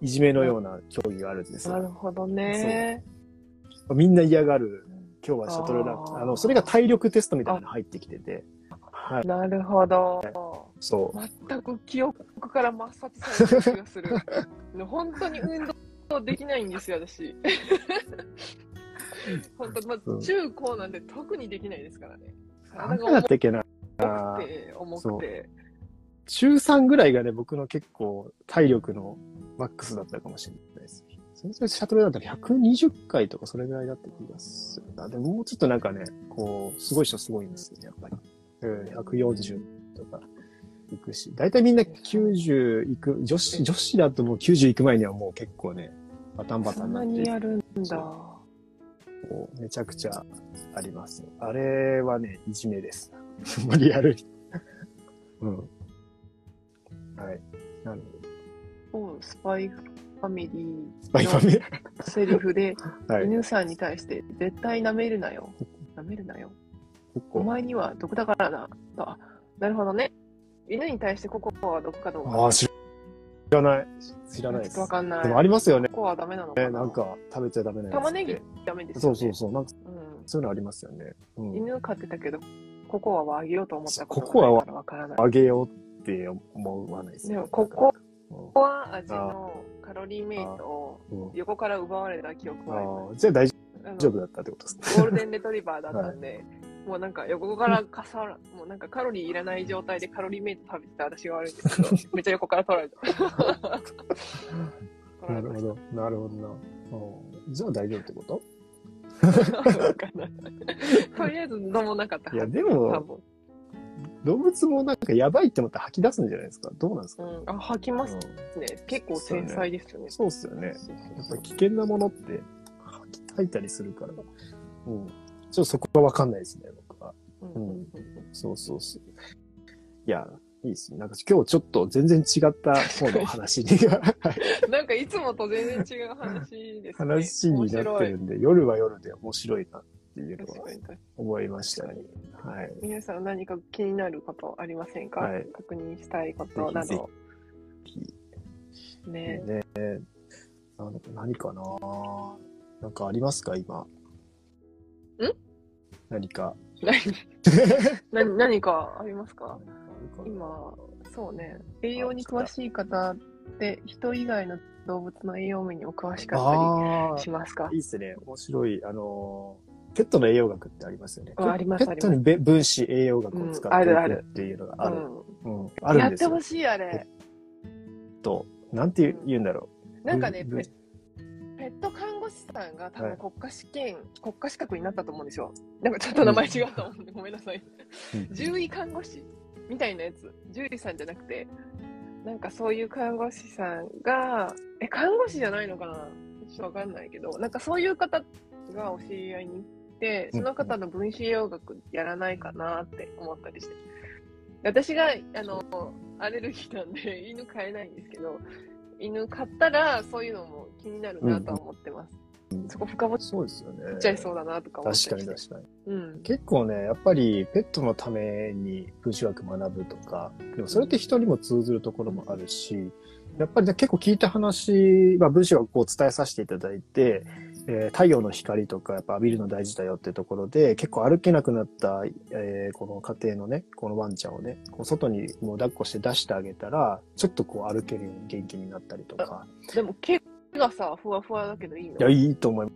いじめのような競技があるんですなよ。るほどね。みんな嫌がる、今日はシャトルラン。あの、それが体力テストみたいなの入ってきてて、はい、なるほど。そう。全く記憶から抹殺されてる気がする。*laughs* 本当に運動できないんですよ、私。*laughs* 本当、まうんあ、中高なんて特にできないですからね。何体が。重くて、重くて。中3ぐらいがね、僕の結構体力のマックスだったかもしれないです。それぞれシャトルだったら120回とかそれぐらいだった気がするな。でももうちょっとなんかね、こう、すごい人すごいんですよね、やっぱり。うん、140とか行くし。だいたいみんな90行く、女子、女子だともう90行く前にはもう結構ね、バタンバタそんンになってなにやるんだ。こうめちゃくちゃあります。あれはね、いじめです。リアルに。うん。はい。なるほど。そうスパイファミリスパイファミリー？セリフで、ー。*laughs* はい。犬さんに対して、絶対舐めるなよ。舐めるなよ。お。前には毒だからな。とあなるほどね。犬に対してココアは毒かどうか。ああ、知らない。知らないです。わかんない。でもありますよね。ココアはダメなのかな。なんか食べちゃダメなやつ。玉ねぎダメですよね。そうそうそう。なんかうん。そういうのありますよね。うん。犬飼ってたけど、ココアはあげようと思ったことココアはがないからわからない。あげようって思わないですでよもココうんココア味のカロリーメイトをうん横から奪われた記憶がありまあーじゃあ大丈夫だったってことですね。ゴールデンレトリバーだったんで、もうなんか横からかさら、*laughs* もうなんかカロリーいらない状態でカロリーメイト食べてた私が悪いんですけど、*laughs* めっちゃ横から取られた。*laughs* なるほど。なるほどな。うんじゃあ大丈夫ってこと？とりあえず飲もなかった。いや、で多も、分。動物もなんかやばいって思ったら吐き出すんじゃないですか？どうなんですか、うん、あ、吐きますね。結構繊細ですよね。そうっすよね。やっぱ危険なものって吐いたりするから。うん。ちょっとそこはわかんないですね、僕は。うんうんうんそうそうそう。いや、いいですね。なんか今日ちょっと全然違った方の話に *laughs* *laughs* なんかいつもと全然違う話ですね。話になってるんで、夜は夜で面白いなっていうのは思いましたね。はい。皆さん何か気になることありませんか、はい確認したいことなぜど。ね。ねな何かな？なんかありますか？今。ん？何か。何？*laughs* 何何かありますか？今、そうね。栄養に詳しい方って人以外の動物の栄養面にも詳しかったりしますか？いいですね。面白い。あのー、ペットの栄養学ってありますよね。あありますペットにべ分子栄養学を使っていくっていうのがある。あるんですよやってほ。しい、あれ。と、なんて言うんだろう。なんかね、ぶペペット看護師さんが多はい分国家試験、国家資格になったと思うんですよ。なんかちょっと名前違うと思うんで、ごめんなさい。うん獣医看護師みたいなやつ。獣医さんじゃなくて、なんかそういう看護師さんが、え、看護師じゃないのかなちょっとわかんないけど、なんかそういう方がお知り合いに行って、その方の分子栄養学やらないかなって思ったりして。私が、あの、アレルギーなんで *laughs* 犬飼えないんですけど、犬飼ったらそういうのも気になるなとは思ってます。そこ深掘っそうですよね。ちゃいそうだなとか思って確かに確かに。うん。結構ね、やっぱりペットのために分子学学ぶとか、でもそれって人にも通ずるところもあるし、やっぱりね、結構聞いた話、まあ分子学を伝えさせていただいて、えー太陽の光とかやっぱ浴びるの大事だよってところで、結構歩けなくなった、えーこの家庭のね、このワンちゃんをね、こう外にもう抱っこして出してあげたら、ちょっとこう歩けるように元気になったりとか。でも毛がさ、ふわふわだけどいいの？いや、いいと思い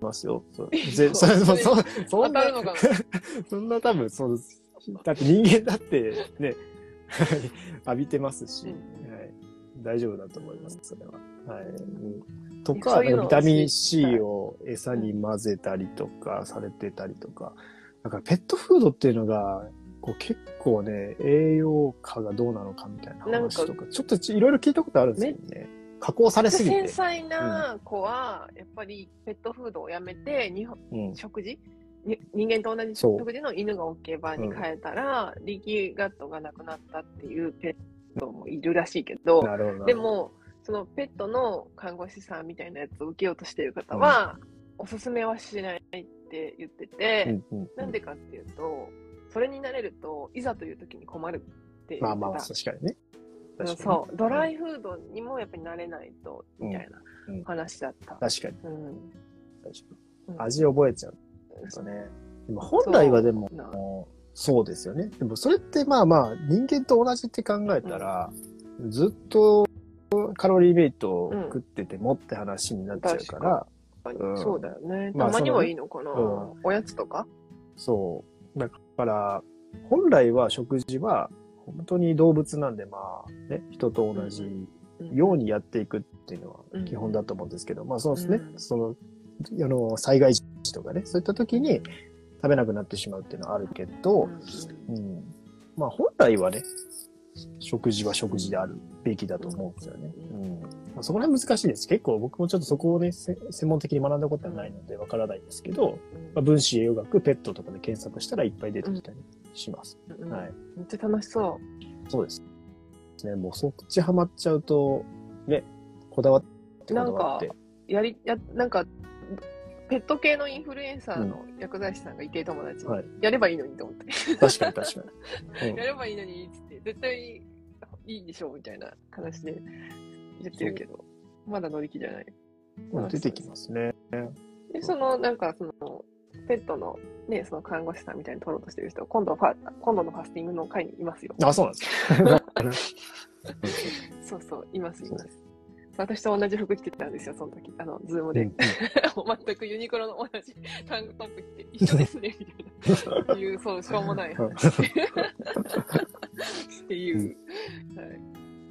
ますよ。そそれそそそ当んな？*laughs* そんな多分そうです。だって人間だってね、*laughs* 浴びてますし、うんはい、大丈夫だと思います、それは。はい。うん、とそか、ビタミン C を餌に混ぜたりとかされてたりとか、だからペットフードっていうのが、こう結構ね、栄養価がどうなのかみたいな話とか、ちょっとちいろいろ聞いたことあるんですよね。加工されすぎて。繊細な子は、やっぱりペットフードをやめて、日本うん、食事？に人間と同じ食事の犬が置けばに変えたら、リキガットがなくなったっていうペットもいるらしいけど。で、も、そのペットの看護師さんみたいなやつを受けようとしている方は、おすすめはしないって言ってて、うんうん、なんでかっていうと、それになれると、いざという時に困るって。まあまあ、確かにね。にそう、ドライフードにもやっぱり慣れないと、みたいなうんうん話だった。確かに。うん。確かにうん味覚えちゃうんですよね。でも本来はでもそうですよね。でもそれってまあまあ、人間と同じって考えたら、ずっとカロリーメイトを食っててもって話になっちゃうから、うん。そうだよね。まあたまにはいいのかな、うん。おやつとか？そう。だから、本来は食事は、本当に動物なんで、まあ、ね、人と同じようにやっていくっていうのはうん。基本だと思うんですけど、まあそうですね、うん。その、あの、災害時とかね、そういった時に食べなくなってしまうっていうのはあるけど、うん、まあ本来はね、食事は食事であるべきだと思うんですよね。うんまあ、そこら辺難しいです。結構僕もちょっとそこをね、せ専門的に学んだことはないのでわからないんですけど、まあ、分子栄養学、ペットとかで検索したらいっぱい出てきたりします。うんはい。めっちゃ楽しそそうです。ね、もうそっちハマっちゃうと、ね、こだわってこだわって。う。やり、や、なんか、ペット系のインフルエンサーの薬剤師さんがいて友達に、はいやればいいのにと思って。確かに確かに。うんやればいいのに、つって、絶対いいでしょうみたいな話で言ってるけど、まだ乗り気じゃない。まあ出てきますね。で、その、なんか、その、ペットの、ね、その看護師さんみたいに取ろうとしてる人、今度ファ、今度のファスティングの会にいますよ。あ、そうなんですか。*laughs* *laughs* そうそう、います、います。私と同じ服着てたんですよ、その時。あの、ズームで。うん *laughs* 全くユニクロの同じタンクトップ着て、一緒ですね、みたいな。いう、そう、しょうもない話。っていう。はい。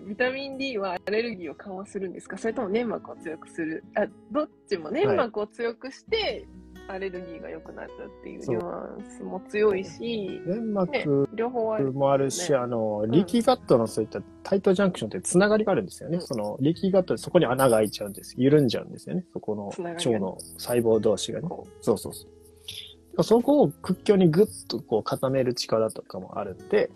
ビタミン D はアレルギーを緩和するんですか？それとも粘膜を強くする？あ、どっちも粘膜を強くして、アレルギーが良くなるっていうニュアンスも強いし、粘ね膜、両方ある。もあるし、ねあの、リーキーガットのそういったタイトジャンクションってつながりがあるんですよね。うんその、リーキーガットでそこに穴が開いちゃうんです。緩んじゃうんですよね。そこの腸の細胞同士がね。こそうそうそう。そこを屈強にグッとこう固める力とかもあるんで、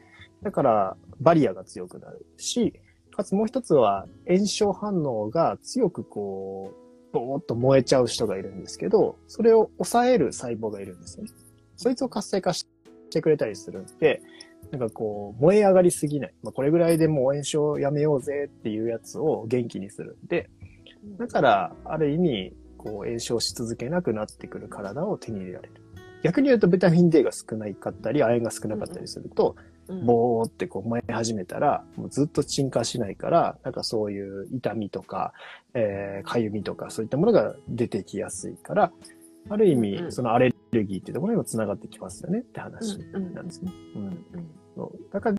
だから、バリアが強くなるし、かつもう一つは炎症反応が強くこう、ぼーっと燃えちゃう人がいるんですけど、それを抑える細胞がいるんですよね。そいつを活性化してくれたりするんで、なんかこう、燃え上がりすぎない。まあ、これぐらいでもう炎症やめようぜっていうやつを元気にするんで、だから、ある意味、こう、炎症し続けなくなってくる体を手に入れられる。逆に言うと、ビタミン D が少ないかったり、亜鉛が少なかったりすると、うんボーってこう燃え始めたら、もうずっと沈下しないから、なんかそういう痛みとか、えー、かゆみとか、そういったものが出てきやすいから、ある意味、うんそのアレルギーっていうところにも繋がってきますよねって話うんなんですね。だから、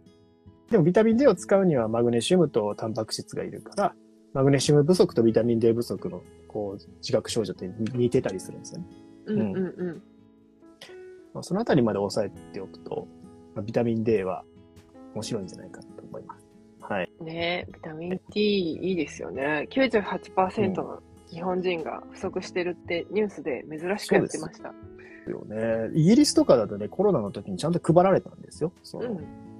でもビタミン D を使うにはマグネシウムとタンパク質がいるから、マグネシウム不足とビタミン D 不足のこう自覚症状って似てたりするんですよね。うんうんうん。まあそのあたりまで押さえておくと、まあビタミン D は面白いんじゃないかなと思います。はい。ねビタミン D いいですよね。98%の日本人が不足してるってニュースで珍しくやってました。ですよね。イギリスとかだとね、コロナの時にちゃんと配られたんですよ。その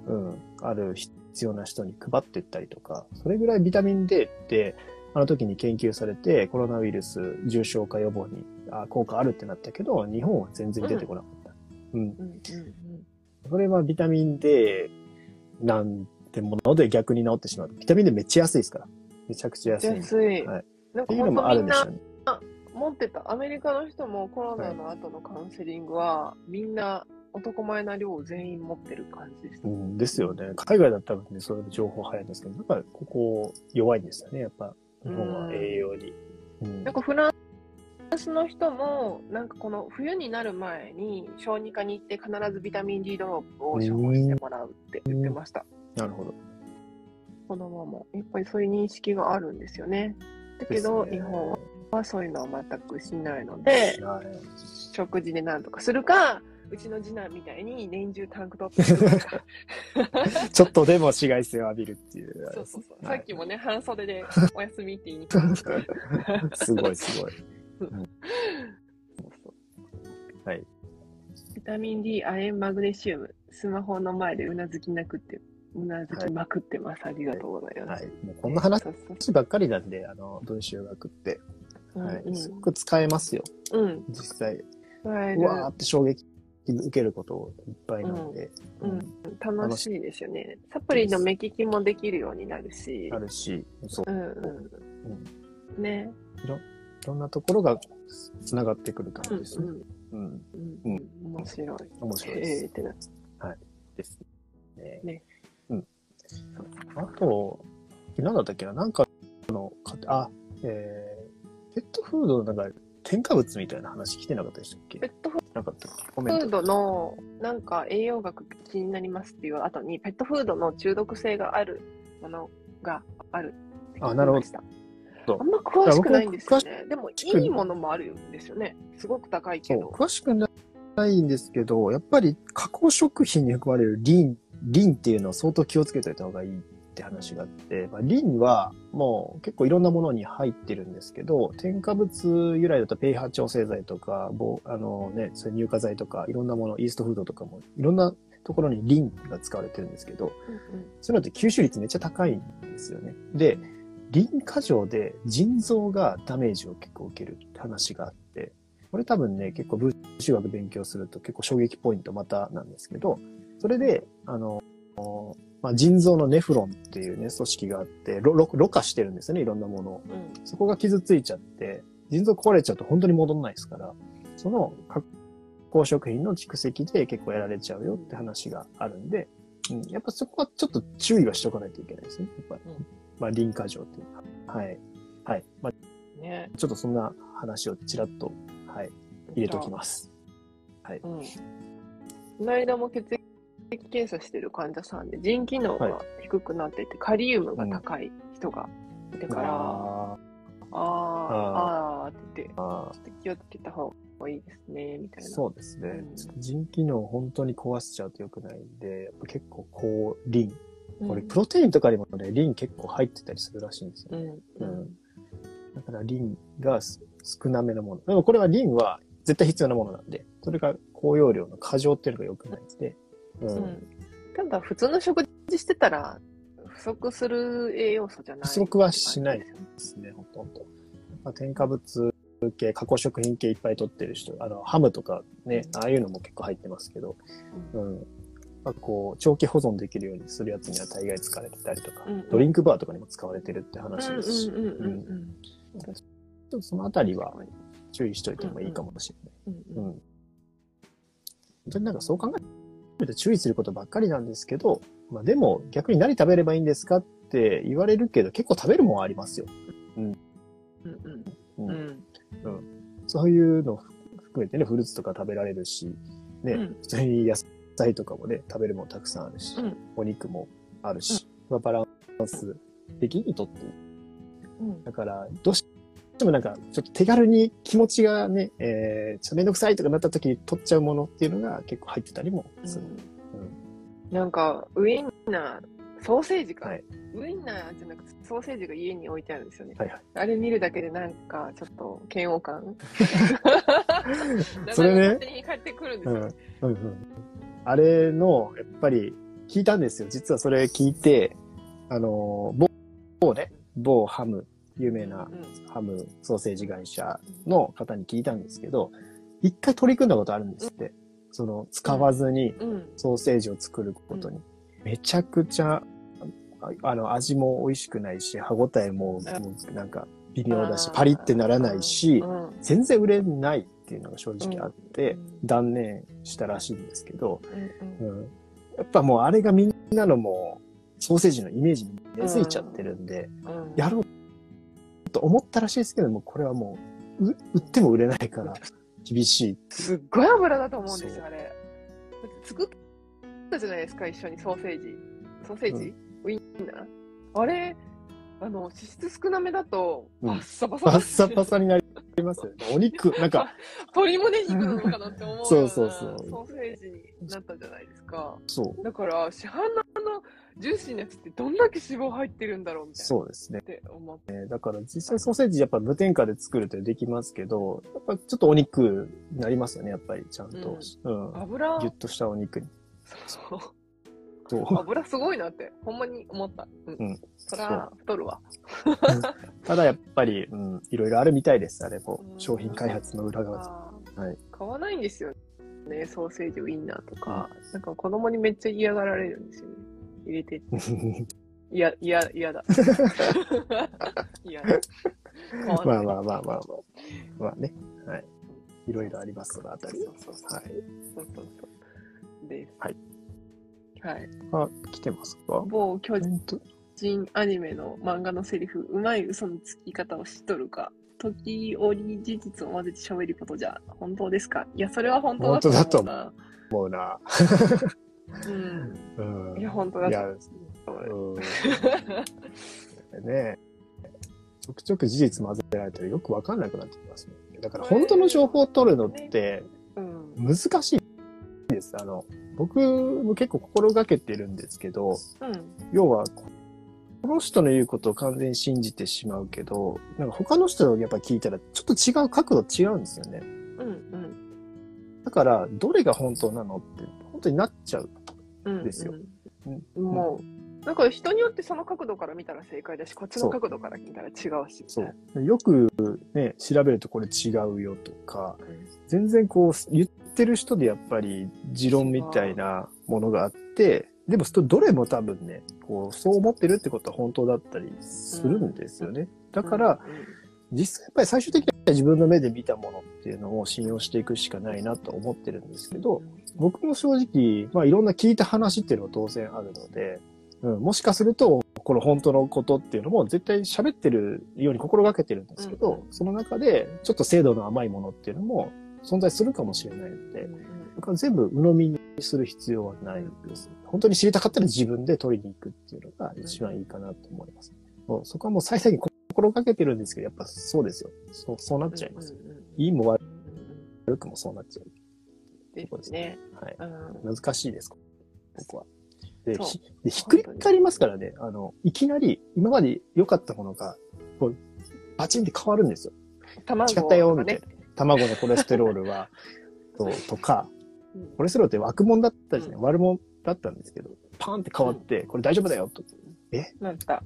うん。うん、ある必要な人に配っていったりとか、それぐらいビタミン D って、あの時に研究されて、コロナウイルス重症化予防にあ効果あるってなったけど、日本は全然出てこなかった。うん。うんうんそれはビタミン D なんてもので逆に治ってしまう。ビタミン D めっちゃ安いですから。めちゃくちゃ安い。安い。はいなんかっていうのもあるんでしょうね。持ってた。アメリカの人もコロナの後のカウンセリングは、みんな男前な量を全員持ってる感じでした。うん、ですよね。海外だったらね、そういう情報早いんですけど、やっぱりここ弱いんですよね。やっぱ日本は栄養に。うんなんかフランスの人も、なんかこの冬になる前に小児科に行って必ずビタミン D ドロップを処方してもらうって言ってました。なるほど。子供も。やっぱりそういう認識があるんですよね。だけど、ね日本はそういうのは全くしないので、はい食事でなんとかするか、うちの次男みたいに年中タンクトップ。*laughs* ちょっとでも紫外線を浴びるっていう。そうそうそう。はいさっきもね、半袖でお休みって言いに来ました。*laughs* すごいすごい。はい。ビタミン D、亜鉛、マグネシウム、スマホの前でうなずきなくって、うなずきまくってます。ありがとうございます。はい。もうこんな話ばっかりなんで、あの、文集学って。そうはい。うんすごく使えますよ。うん。実際。うわーって衝撃受けることいっぱいなんで。うんうん楽しいですよね。サプリの目利きもできるようになるしあ。るし、そう。うんううん。ね。いろんなところがつながってくる感うんじですね。うん。面白い。面白いでええす。ってな。ですね。ねうん。あと、何だったっけな？なんかの、かあ、えー、ペットフードのなんか、添加物みたいな話来てなかったでしたっけ？ペットフなかったっけ？コメント。ードのなんか栄養学気になりますっていう後に、ペットフードの中毒性があるものがあるあなるほどました。あんま詳しくないんですよね。でも、いいものもあるんですよね。すごく高いけど。詳しくないんですけど、やっぱり加工食品に含まれるリン、リンっていうのは相当気をつけておいた方がいいって話があって、まあ、リンはもう結構いろんなものに入ってるんですけど、添加物由来だと pH 調整剤とか、ぼあのね、そういう乳化剤とか、いろんなもの、イーストフードとかも、いろんなところにリンが使われてるんですけど、うんそういうのって吸収率めっちゃ高いんですよね。で、リン過剰で腎臓がダメージを結構受けるって話があって、これ多分ね、結構分子学勉強すると結構衝撃ポイントまたなんですけど、それで、あの、まあ、腎臓のネフロンっていうね、組織があって、ろろろ過してるんですよね、いろんなものを。うんうんそこが傷ついちゃって、腎臓壊れちゃうと本当に戻んないですから、その加工食品の蓄積で結構やられちゃうよって話があるんで、うん、やっぱそこはちょっと注意はしておかないといけないですね。やっぱり。うんまあ、臨過剰っていうのは。はい。はい。まあ、ね。ちょっとそんな話をちらっと、はい、入れておきます。うん。この間も血液検査してる患者さんで、腎機能が低くなっていて、カリウムが高い人がいてから、あああー、ああーって言って、ちょっと気をつけた方がいいですね、みたいー、な。そうですねうん。機能を本当に壊しちゃうと良くないんで、やっぱ結構こう、リン。これ、プロテインとかにもね、リン結構入ってたりするらしいんですよう。ん。うん。だからリンがす少なめのもの。でもこれはリンは絶対必要なものなんで、それが高容量の過剰っていうのが良くないんで、うん。うんただ、普通の食事してたら、不足する栄養素じゃない。不足はしないですね、ほとんど。まあ、添加物系、加工食品系いっぱい取ってる人、あの、ハムとかね、ああいうのも結構入ってますけど、うん。まあ、こう、長期保存できるようにするやつには大概使われてたりとか、うんうん。ドリンクバーとかにも使われてるってうん話ですし、そのあたりは注意しといてもいいかもしれない。うんうん。うん。本当になんかそう考えると注意することばっかりなんですけど、まあでも逆に何食べればいいんですかって言われるけど結構食べるもんありますよ。うん。ううん。ん。そういうの含めてね、フルーツとか食べられるし、ね、うん。普通に野菜とかもね、食べるもんたくさんあるし、うんお肉もあるし、まあバランス的にとっていい。うんだから、どうしてもなんか、ちょっと手軽に気持ちがね、えー、ちょっとめんどくさいとかなった時に取っちゃうものっていうのが結構入ってたりもする。なんか、ウインナー、ソーセージか。はいウインナーじゃなくて、ソーセージが家に置いてあるんですよね。はいはい。あれ見るだけでなんか、ちょっと嫌悪感。*laughs* *laughs* それね勝手に帰ってくるんですよ。うん。うんうん。あれの、やっぱり、聞いたんですよ。実はそれ聞いて、あの、某、某ね、某ハム、有名なハムソーセージ会社の方に聞いたんですけど、一回取り組んだことあるんですって。その、使わずに。ソーセージを作ることに。めちゃくちゃ、ああの、味も美味しくないし、歯応えも、なんか微妙だしパリってならないしう、ん。全然売れないっていうのが正直あってうん、断念したらしいんですけど、うんうん、やっぱもうあれがみんなのもう、ソーセージのイメージに根付いちゃってるんで、うん。やろうと思ったらしいですけども、これはもう、う売っても売れないから、厳しい。すっごい油だと思うんですよ、あれ。作ったじゃないですか、一緒にソーセージ。ソーセージ、ウインナー？あれ、あの、脂質少なめだと、うん。バッサバサパッサパサになりますよね。お肉、なんか、*laughs* 鶏胸肉なのかなって思うそうそうそうソーセージになったじゃないですか。そう、だから、市販のあの、ジューシーなやつってどんだけ脂肪入ってるんだろうみたいな。そうですねっ。て思って。ねだから実際ソーセージやっぱ無添加で作るとできますけど、やっぱちょっとお肉になりますよね、やっぱりちゃんと。うん。油、ギュッとしたお肉に。そうそう。*laughs* 油すごいなって、ほんまに思った。うん。うんそら、太るわ。ただやっぱり、うん、いろいろあるみたいです、あれもう。ん商品開発の裏側。はい買わないんですよね、ソーセージ、ウインナーとか。なんか子供にめっちゃ嫌がられるんですよね。入れてって。*laughs* いや、いや、嫌だ。*laughs* 嫌だ。まあまあまあまあまあ。まあね。はい。いろいろあります、そのあたり。そうそうそう。はい。そうそうそう。です。はい。はい。あ、来てますか？某巨人アニメの漫画のセリフ、うまい嘘のつき方を知っとるか。時折事実を混ぜて喋ることじゃ本当ですか？いや、それは本当だと思うな。思うな。うん。うん。いや、本当だいや、と思う。うん。ねちょくちょく事実混ぜられたらよくわかんなくなってきますね。だから本当の情報を取るのってうん。難しいです。あの、僕も結構心がけてるんですけど、うん。要は、この人の言うことを完全に信じてしまうけど、なんか他の人のやっぱ聞いたらちょっと違う角度違うんですよね。うん。だから、どれが本当なのって、本当になっちゃう。うん。ですようん。もう、なんか人によってその角度から見たら正解だし、こっちの角度から見たら違うし。そう。よくね、調べるとこれ違うよとか、うん。全然こう、言ってる人でやっぱり持論みたいなものがあって、でもどれも多分ね、こう、そう思ってるってことは本当だったりするんですよね。だから、実際やっぱり最終的には自分の目で見たものっていうのを信用していくしかないなと思ってるんですけど、僕も正直、まあいろんな聞いた話っていうのは当然あるので、うん、もしかすると、この本当のことっていうのも絶対喋ってるように心がけてるんですけど、うんその中でちょっと精度の甘いものっていうのも存在するかもしれないので、だから全部鵜呑みにする必要はないです。本当に知りたかったら自分で取りに行くっていうのが一番いいかなと思います。もうそこはもう最大限心がけてるんですけど、やっぱそうですよ。そうそうなっちゃいます。いいも悪くもそうなっちゃう。ですね。はい。うん。難しいです、ここは。で、ひでひっくり返りますからね、あの、いきなり今まで良かったものが、こう、バチンって変わるんですよ。卵違ったよ、みたいねな。卵のコレステロールは、*laughs* ととか、うんコレステロールって悪者だったですね。悪者だったんですけど、パーンって変わって、これ大丈夫だよと。なんだ、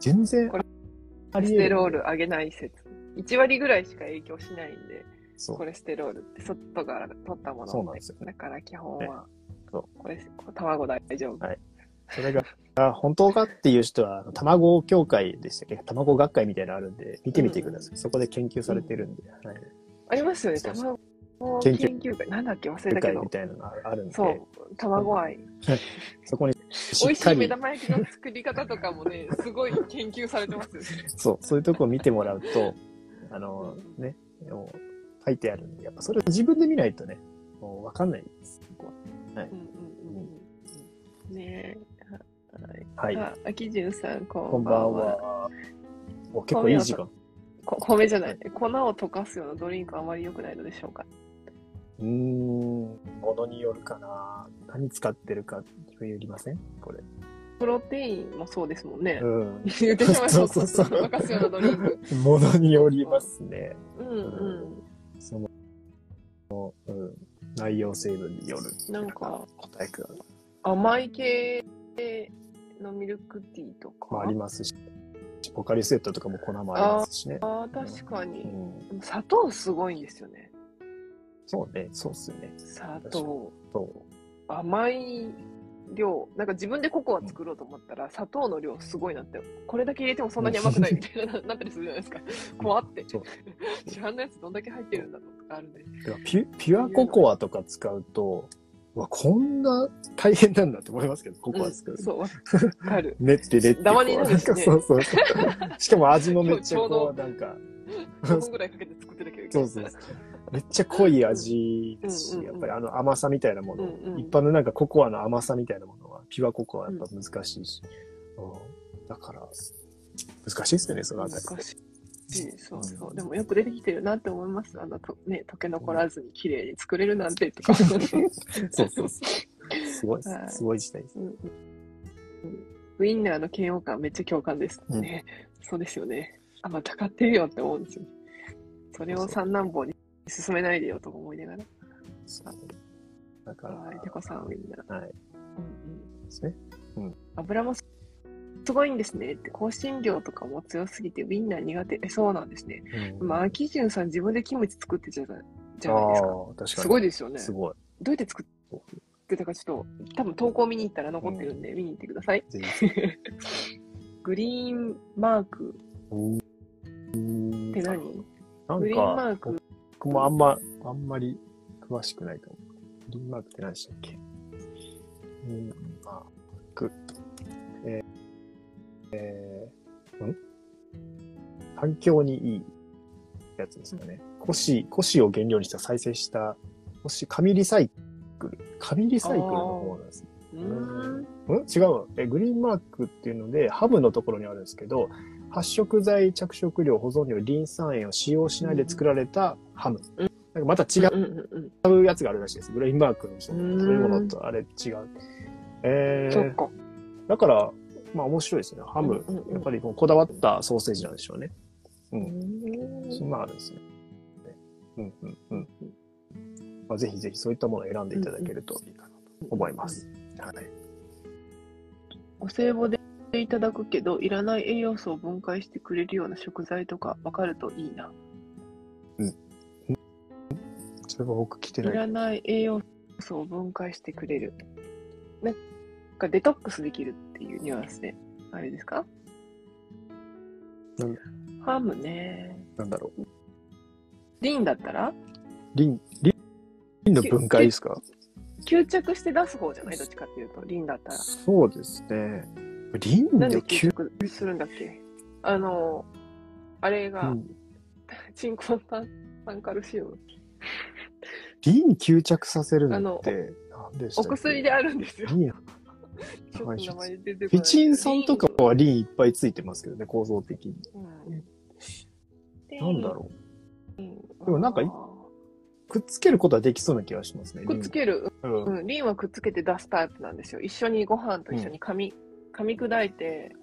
全然コレステローる。ル上げない説。1割ぐらいしか影響しないんで、コ。レステロールって外から取ったものそうなんですよだから基本は、そこれ、卵大丈夫。はいそれが、あ本当かっていう人は、卵協会でしたっけ？卵学会みたいなのあるんで、見てみてください。そこで研究されてるんで、はい。ありますよね、卵研究会。なんだっけ忘れたけど会み。たいなのがあるんで、そう、卵愛。そこに *laughs* 美味しい目玉焼きの作り方とかもね、すごい研究されてますよね。そう、そういうとこを見てもらうと、あの、ね、もう書いてあるんで、やっぱそれを自分で見ないとね、もうわかんないです。ここうんうんうんうん。ねえ。は。はい。あ、秋潤さん、ここんばんんばんは。は。お結構いい時間。こ米じゃない。粉を溶かすようなドリンクあまり良くないのでしょうか？うーん、ものによるかな。何使ってるかによりません？これ。プロテインもそうですもんね。うん。言ってしまい。そうそうそう溶かすようなドリンク。ものによりますね。うんうん。その、うん、内容成分による。なんか、答えください。甘い系のミルクティーとか？もありますし、ポカリスエットとかも粉もありますしね。あー確かに。うん、砂糖すごいんですよね。そうね、そうっすね。砂糖。甘い量。なんか自分でココア作ろうと思ったら、砂糖の量すごいなって。これだけ入れてもそんなに甘くないみたいななったりするじゃないですか。怖って。市販 *laughs* のやつどんだけ入ってるんだろうとかあるんで。ピュピュアココアとか使うと、うわ、こんな大変なんだって思いますけど、ココア作る。うんそう、わかる。練って練って。ダマになるしねそうそうそう。しかも味もめっちゃこう、なんか、5分ぐらいかけて作ってなきゃいけない。そうそうそう。めっちゃ濃い味ですし、うんうんうんやっぱりあの甘さみたいなもの、うんうん一般のなんかココアの甘さみたいなものは、ピュアココアはやっぱ難しいし、うんだから、難しいですよね、そのあたり。難しい。そうそう。でもよく出てきてるなって思います。あの、とね、溶け残らずに綺麗に作れるなんてとか。そうそうそう。すごいはい、すごい時代です。うんうんウインナーの嫌悪感めっちゃ共感です。うんね、そうですよね。あ、また買ってるよって思うんですよ。それを三男坊に進めないでよと思いながら。だから、はい、てこさんウインナー。はい。うんうんですね。油もすごいんですねって、香辛料とかも強すぎてウインナー苦手。え、そうなんですね。うんまあ、秋潤さん自分でキムチ作ってたじゃじゃないですか。かに。すごいですよね。すごい。どうやって作ってたかちょっと、多分投稿見に行ったら残ってるんで、見に行ってください。*laughs* グリーンマークうってん何？なんグリーンマか、ーク、僕もあんま、あんまり詳しくないかも。グリーンマークって何でしたっけ？グリーンマーク。えー、えー、ん？環境にいいやつですかね。古紙、古紙を原料にした再生した、古紙、紙リサイクル。紙リサイクルの方なんですねうーん。ん違うわえグリーンマークっていうので、ハブのところにあるんですけど、発色剤、着色料、保存料、リン酸塩を使用しないで作られたハム。うんなんかまた違うやつがあるらしいです。グリーンマークのそうんの食べ物とあれ違う。えー、そっか。だから、まあ面白いですね。ハム。うんうんうんやっぱりこうこだわったソーセージなんでしょうね。う。うんんそんなのあるんですね。うんうんうん。まあ、ぜひぜひそういったものを選んでいただけるといいかなと思います。はい。お歳暮でいただくけど、いらない栄養素を分解してくれるような食材とか分かるといいな。それは僕来ていない。らない栄養素を分解してくれる。なんかデトックスできるっていうニュアンスで、あれですか？なんハムね。なんだろう。リンだったら？リン、リンの分解ですか？吸着して出す方じゃない？どっちかっていうと、リンだったら。そうですね。リンなんでの吸吸着するんだっけ？あの、あれが、うんチンコン炭酸カルシウム。リン吸着させるあののって、何でしたおっけ？薬であるんですよ。*laughs* 名前出てフィチン酸とかはリンいっぱいついてますけどね、構造的に。うんなんだろう。うんでもなんかいくっつけることはできそうな気がしますね。くっつける、うんうん、リンはくっつけて出すタイプなんですよ。一緒にご飯と一緒に噛み、噛み砕いて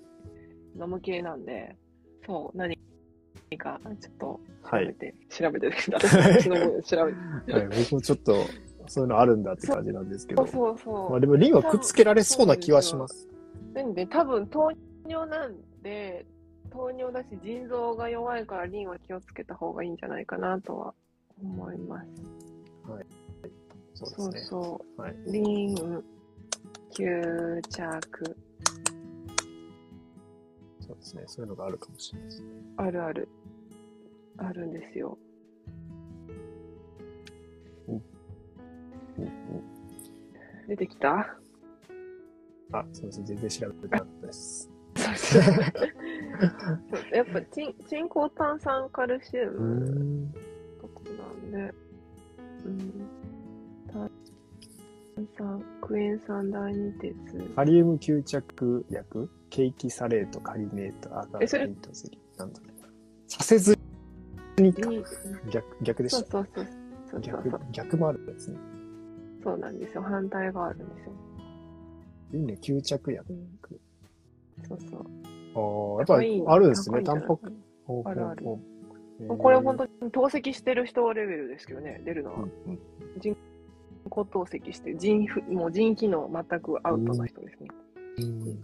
飲む系なんで、そう、何か、ちょっと調はい。べて、調べて、*laughs* 私の分調べて。はい、僕もちょっとそういうのあるんだって感じなんですけど。そうそう。まあでもリンはくっつけられそうな気はします。なんで、多分糖尿なんで、糖尿だし、腎臓が弱いからリンは気をつけた方がいいんじゃないかなとは思います。そうですね。そうはい。リン、吸着、そうですね。そういうのがあるかもしれないですね。あるある。あるんですよ。うん出てきた？あ、すみません。全然調べてなかったです。そ *laughs* うやっぱ鎮鎮高炭酸カルシウうムん。とかなんで、うん、炭酸、クエン酸第二鉄。カリウム吸着薬？ケーキサレート、カリネート、アガえそれ？ライトゼリー。なんだろうな。させずに逆、逆でそうした。そうそう。そうそう逆そう、逆もあるんですね。そうなんですよ。反対があるんですよ。いいね、吸着薬。うん、そうそう。ああ、やっぱりあるんですね。タンパク。あるあるこれ本当に透析してる人レベルですけどね、出るのは。うんうん高透析して、腎ふ、もう腎機能全くアウトな人ですね。うん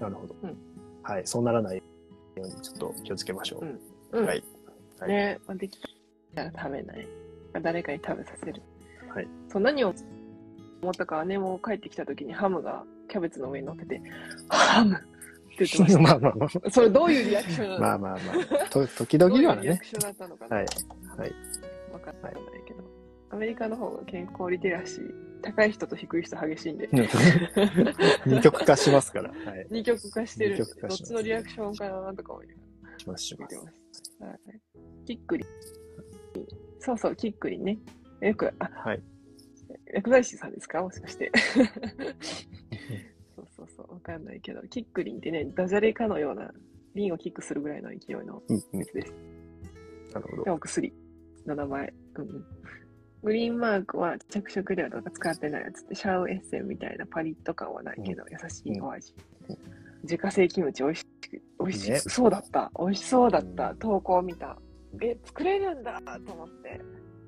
なるほど、うんはい、そうならないようにちょっと気をつけましょう。うん。はい。はいできたら食べない。誰かに食べさせる。はい。そう、何を思ったかはね、もう帰ってきた時にハムがキャベツの上に乗ってて、ハムって言ってまし *laughs* まあまあまた。それどういうリアクションなの？あ、まあまあまあ、と時々はねどういうリアク。ションだったのかな、はい。はい。わかんないけど。アメリカの方が健康リテラシー、高い人と低い人激しいんで、*laughs* 二極化しますから。はい。二極化してるんでどっちのリアクションかなとか思いますします見て。ます。はい、キックリン。そうそう、キックリンね。よく、あ、はい。薬剤師さんですか？もしかして。*laughs* そうそうそう、わかんないけど、キックリンってね、ダジャレかのような、リンをキックするぐらいの勢いのうんうん。やつです。なるほどで。お薬の名前。うんうん。グリーンマークは着色料とか使ってないやつって、シャウエッセンみたいなパリッと感はないけど、優しいお味。うん自家製キムチ美味しく、美味しねそうだった。美味しそうだった。うん投稿を見た。え、作れるんだと思って。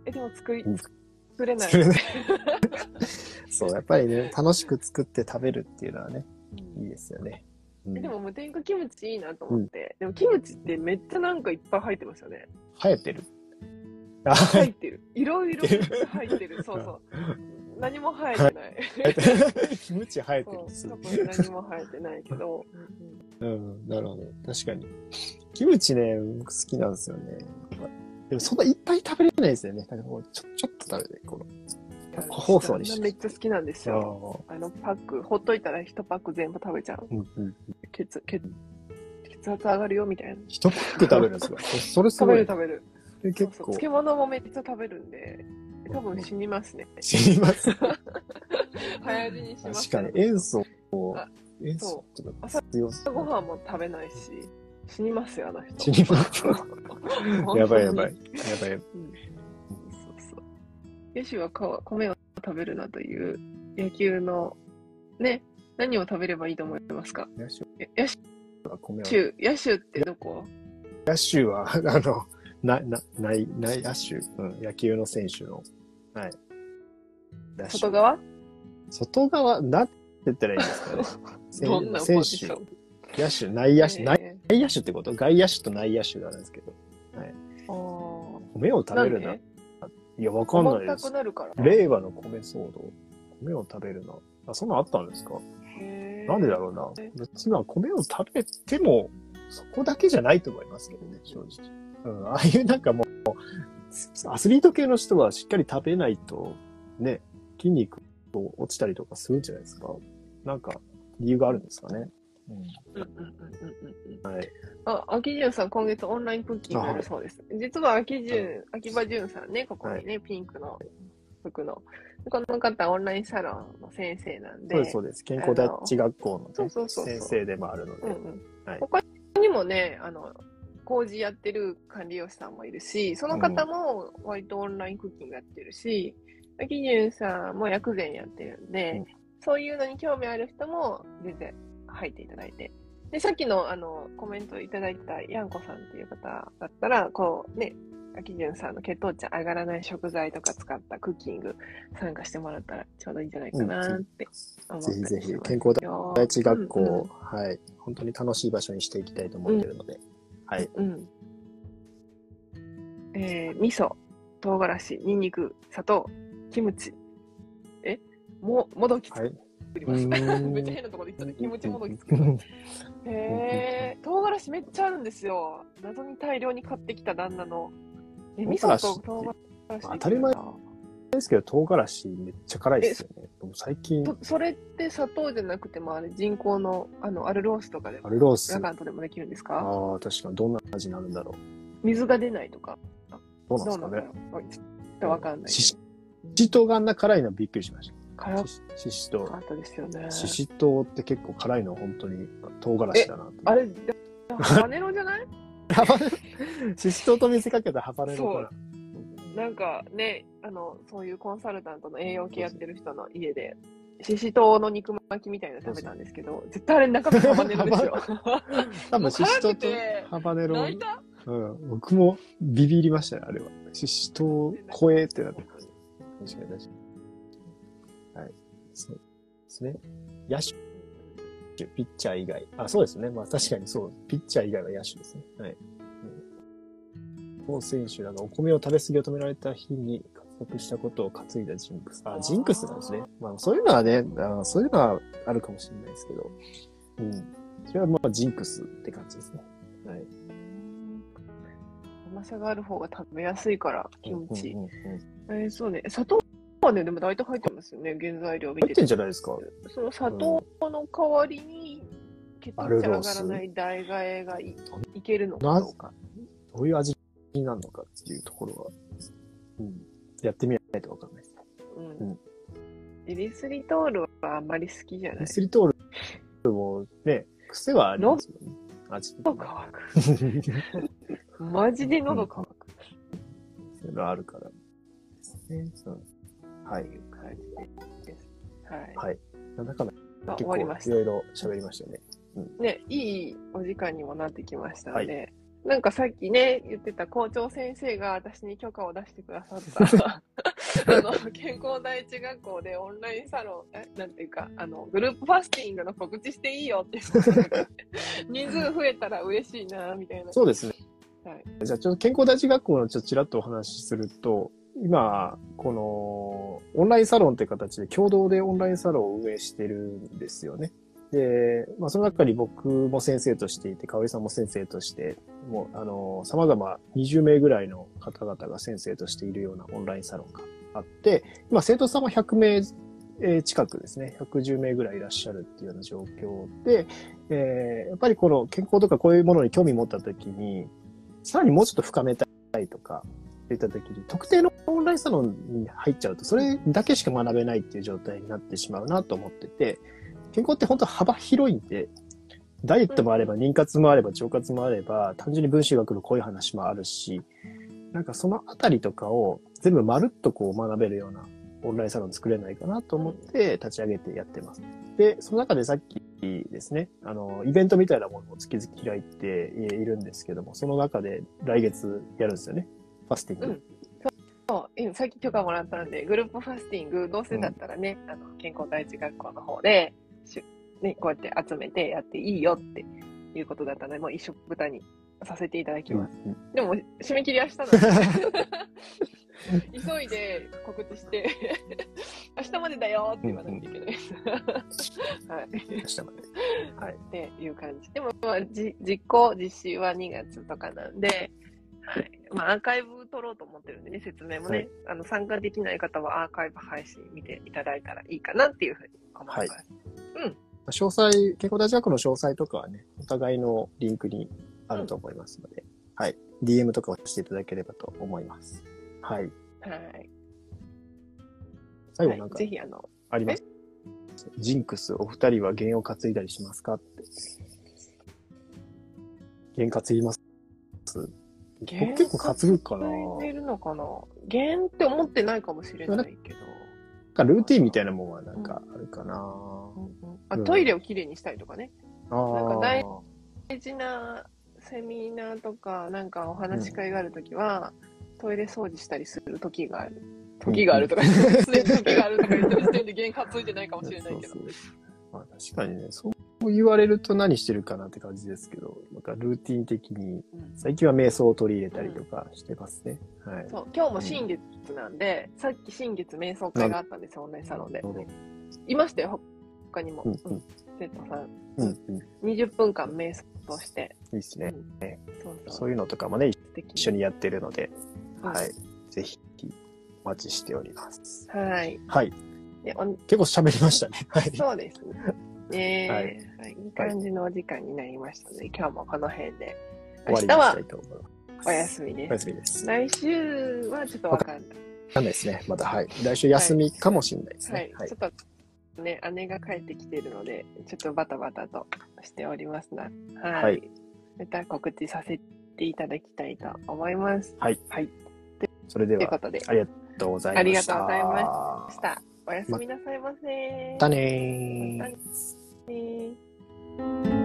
え、でも作り、うん作れない。作れない *laughs* そう、やっぱりね、楽しく作って食べるっていうのはね、うんいいですよね。うんえでも無添加キムチいいなと思って。でもキムチってめっちゃなんかいっぱい入ってますよね。生えてる。あ、入ってる。いろいろ入ってる。そうそう。*laughs* 何も生えてない。キムチ生えてるす何も生えてないけど。うん、なるほど。確かに。キムチね、僕好きなんですよね。でもそんないっぱい食べれないですよね。なんかこうちょ、ちょっと食べて、この。個包装にしてめっちゃ好きなんですよ。ああのパック、ほっといたら一パック全部食べちゃう。うんうん。血、血、血圧上がるよみたいな。一パック食べるんですよ。それす食べごい。る食べる。で結構そうそう漬物もめっちゃ食べるんで、多分死にますね。死にます。*laughs* 早死にします、確かに、塩素をあ、塩素とか朝強す朝ごはんも食べないし、死にますよ、あの人。死にます。*laughs* やばいやばい。やばい。うんそうそう。ヨシはか米を食べるなという野球の、ね、何を食べればいいと思いますか？野手え野。手、野手ってどこ？野手は、あの、な、な、ない、ない野手。うん、野球の選手の。はい。外側？外側、なんて言ったらいいんですかね。*laughs* 選どんなポ選手野手、内野手、内野手ってこと？外野手と内野手があるんですけど。ーあ米をー食べるな。いや、わかんないです重たく。なるから。令和の米騒動。米を食べるな。あ、そんなんあったんですか？なんでだろうなえ。別にまあ米を食べても、そこだけじゃないと思いますけどね、正直。うん、ああいうなんかもう、アスリート系の人はしっかり食べないと、ね、筋肉を落ちたりとかするんじゃないですか。なんか、理由があるんですかね？うんうんうんうんうんうん。はい。あ、秋潤さん、今月オンラインクッキングやるそうです。実は秋潤、秋葉潤さんね、ここにね、ピンクの服の。この方、オンラインサロンの先生なんで。そうです、そうです。健康第一学校の、ね、そうそうそうそう先生でもあるので。うんうんはい他にもね、あの、工事やってる管理栄養士さんもいるし、その方も割とオンラインクッキングやってるし、秋潤さんも薬膳やってるんで、うんそういうのに興味ある人も全然入っていただいて。で、さっきのあのコメントいただいたヤンコさんっていう方だったら、こうね、あきじゅんさんの血糖値上がらない食材とか使ったクッキング参加してもらったらちょうどいいんじゃないかなって思ったりしますぜひぜひよ健康第一学校、うんうんはい。本当に楽しい場所にしていきたいと思ってるので。はい。うん。えー、味噌、唐辛子、ニンニク、砂糖、キムチ。え？も、もどき作はい。ります。うーん *laughs* めっちゃ変なところで言ったね。キムチもどき作り。へえ、唐辛子めっちゃあるんですよ。謎に大量に買ってきた旦那の。え、味噌と唐辛子。当たり前ですけど、唐辛子めっちゃ辛いですよね。最近、とそれって砂糖じゃなくてもあれ人工のあのアルロースとかでアルロース。あラガントでもできるんですか？あ、確かにどんな味になるんだろ水が出ないとかう。どうなんですかね。ちょっとわかんない。しししとうがあんな辛いのびっくりしまし辛た。しししとう。かったですよね。ししとうって結構辛いの本当に唐辛子だなと。あれ、ハバネロじゃない？*laughs* ししとうと見せかけたハバネロかな。なんかね、あの、そういうコンサルタントの栄養系やってる人の家で、ししとうの肉巻きみたいなの食べたんですけど、絶対あれ中身ハバネロですよ。*laughs* 多分ししとうとハバネロ。泣いた？うん、僕もビビりましたね、あれは。ししとう、声ってなって。確かに確かに。はい。そうですね。野手、ピッチャー以外。あ、そうですね。まあ確かにそう。ピッチャー以外は野手ですね。はい。某選手らがお米を食べ過ぎを止められた日に活躍したことを担いだジンクス。あ、ジンクスなんですね。まあそういうのはね、あそういうのはあるかもしれないですけど。うん。それはまあジンクスって感じですね。はい。甘さがある方が食べやすいから、キムチうん。うんうんえーそうね。砂糖はね、でも大体入ってますよね、原材料見入ってんてて。じゃないですか。その砂糖の代わりに、血糖値上がらない代替えがいいけるのかどうか。どういう味になるのかっていうところは、うん、やってみないとわかんないです。うんうんエリスリトールはあんまり好きじゃないミ。スリトールもね、癖はありますよね。味喉乾く。*laughs* マジで喉乾く。そういうのあるから。ね、そうはい。いう感じです。はい。はい。なんだかんだまあ結構。いろいろ喋りましたよね。ね、いいお時間にもなってきましたので、なんかさっきね、言ってた校長先生が私に許可を出してくださった、*laughs* あの、健康第一学校でオンラインサロン、えなんていうか、あの、グループファスティングの告知していいよって *laughs* 人数増えたら嬉しいな、みたいな。そうですね。はい。じゃあちょっと健康第一学校のちょっとちらっとお話しすると、今、この、オンラインサロンって形で共同でオンラインサロンを運営してるんですよね。で、まあその中に僕も先生としていて、かおりさんも先生として、もう、あの、様々20名ぐらいの方々が先生としているようなオンラインサロンがあって、今生徒さんは100名近くですね、110名ぐらいいらっしゃるっていうような状況で、えーやっぱりこの健康とかこういうものに興味持った時に、さらにもうちょっと深めたいとか、っていった時に、特定のオンラインサロンに入っちゃうと、それだけしか学べないっていう状態になってしまうなと思ってて、健康って本当幅広いんで、ダイエットもあれば、妊活もあれば、腸活もあれば、単純に分子学のこういう話もあるし、なんかそのあたりとかを全部まるっとこう学べるようなオンラインサロン作れないかなと思って立ち上げてやってます。で、その中でさっきですね、あの、イベントみたいなものを月々開いているんですけども、その中で来月やるんですよね。ファスティング。うんそう今さっき許可もらったんで、グループファスティング、どうせだったらね、あの健康第一学校の方で、しね、こうやって集めてやっていいよっていうことだったので、もう一緒くたにさせていただきます。うんでも、締め切り明日なんで、*laughs* 急いで告知して、明日までだよって言わないといけないです。はい。明日まで。はい。っていう感じ。でも、まあ、じ実行、実施は2月とかなんで、はい。まあ、アーカイブ取ろうと思ってるんでね、説明もね、はいあの、参加できない方はアーカイブ配信見ていただいたらいいかなっていうふうに思います。はい詳細、健康大学の詳細とかはね、お互いのリンクにあると思いますので、はい。DM とかをしていただければと思います。はい。はい。最後なんかはい、ぜひ、あの、あります、ジンクス、お二人は弦を担いだりしますか？って。弦担います？僕結構担ぐかな。担いでるのかな？弦って思ってないかもしれないけど。かルーティンみたいなもんはなんかあるかな。うんうんあうんトイレをきれいにしたりとかね。あなんかあ大大事なセミナーとか、なんかお話し会があるときは、トイレ掃除したりする時がある。時があるとか、*laughs* 常に時があるとか言ってる時点で原因担いでないかもしれないけど。そうそうまあ、確かにね、そう言われると何してるかなって感じですけど、なんかルーティン的に、うん最近は瞑想を取り入れたりとかしてますね。はい。そう今日も新月なんで、さっき新月瞑想会があったんですよ、オンラインサロンでいましたよ、他にも。うんうん生徒さん。うん、うん。い20分間瞑想して。いですね。そうそう。そういうのとかもね、一緒にやってるので、うんはい。ぜひ、お待ちしております。はい。はい。結構喋りましたね。はい。そうですね。ね *laughs* はいはい、いい感じのお時間になりましたので、今日もこの辺で。明日は。お休みおです。休みです。わ来週はちょっとわかんない。かんないですね。まだ、はい。来週休みかもしれないですはいね。。はいちょ。っとね、姉が帰ってきてるので、ちょっとバタバタとしておりますな。はい。はいまた告知させていただきたいと思います。はい。はい。それでは、ということで、ありがとうございました。ありがとうございました。おやすみなさいませ。またねー。またね Thank you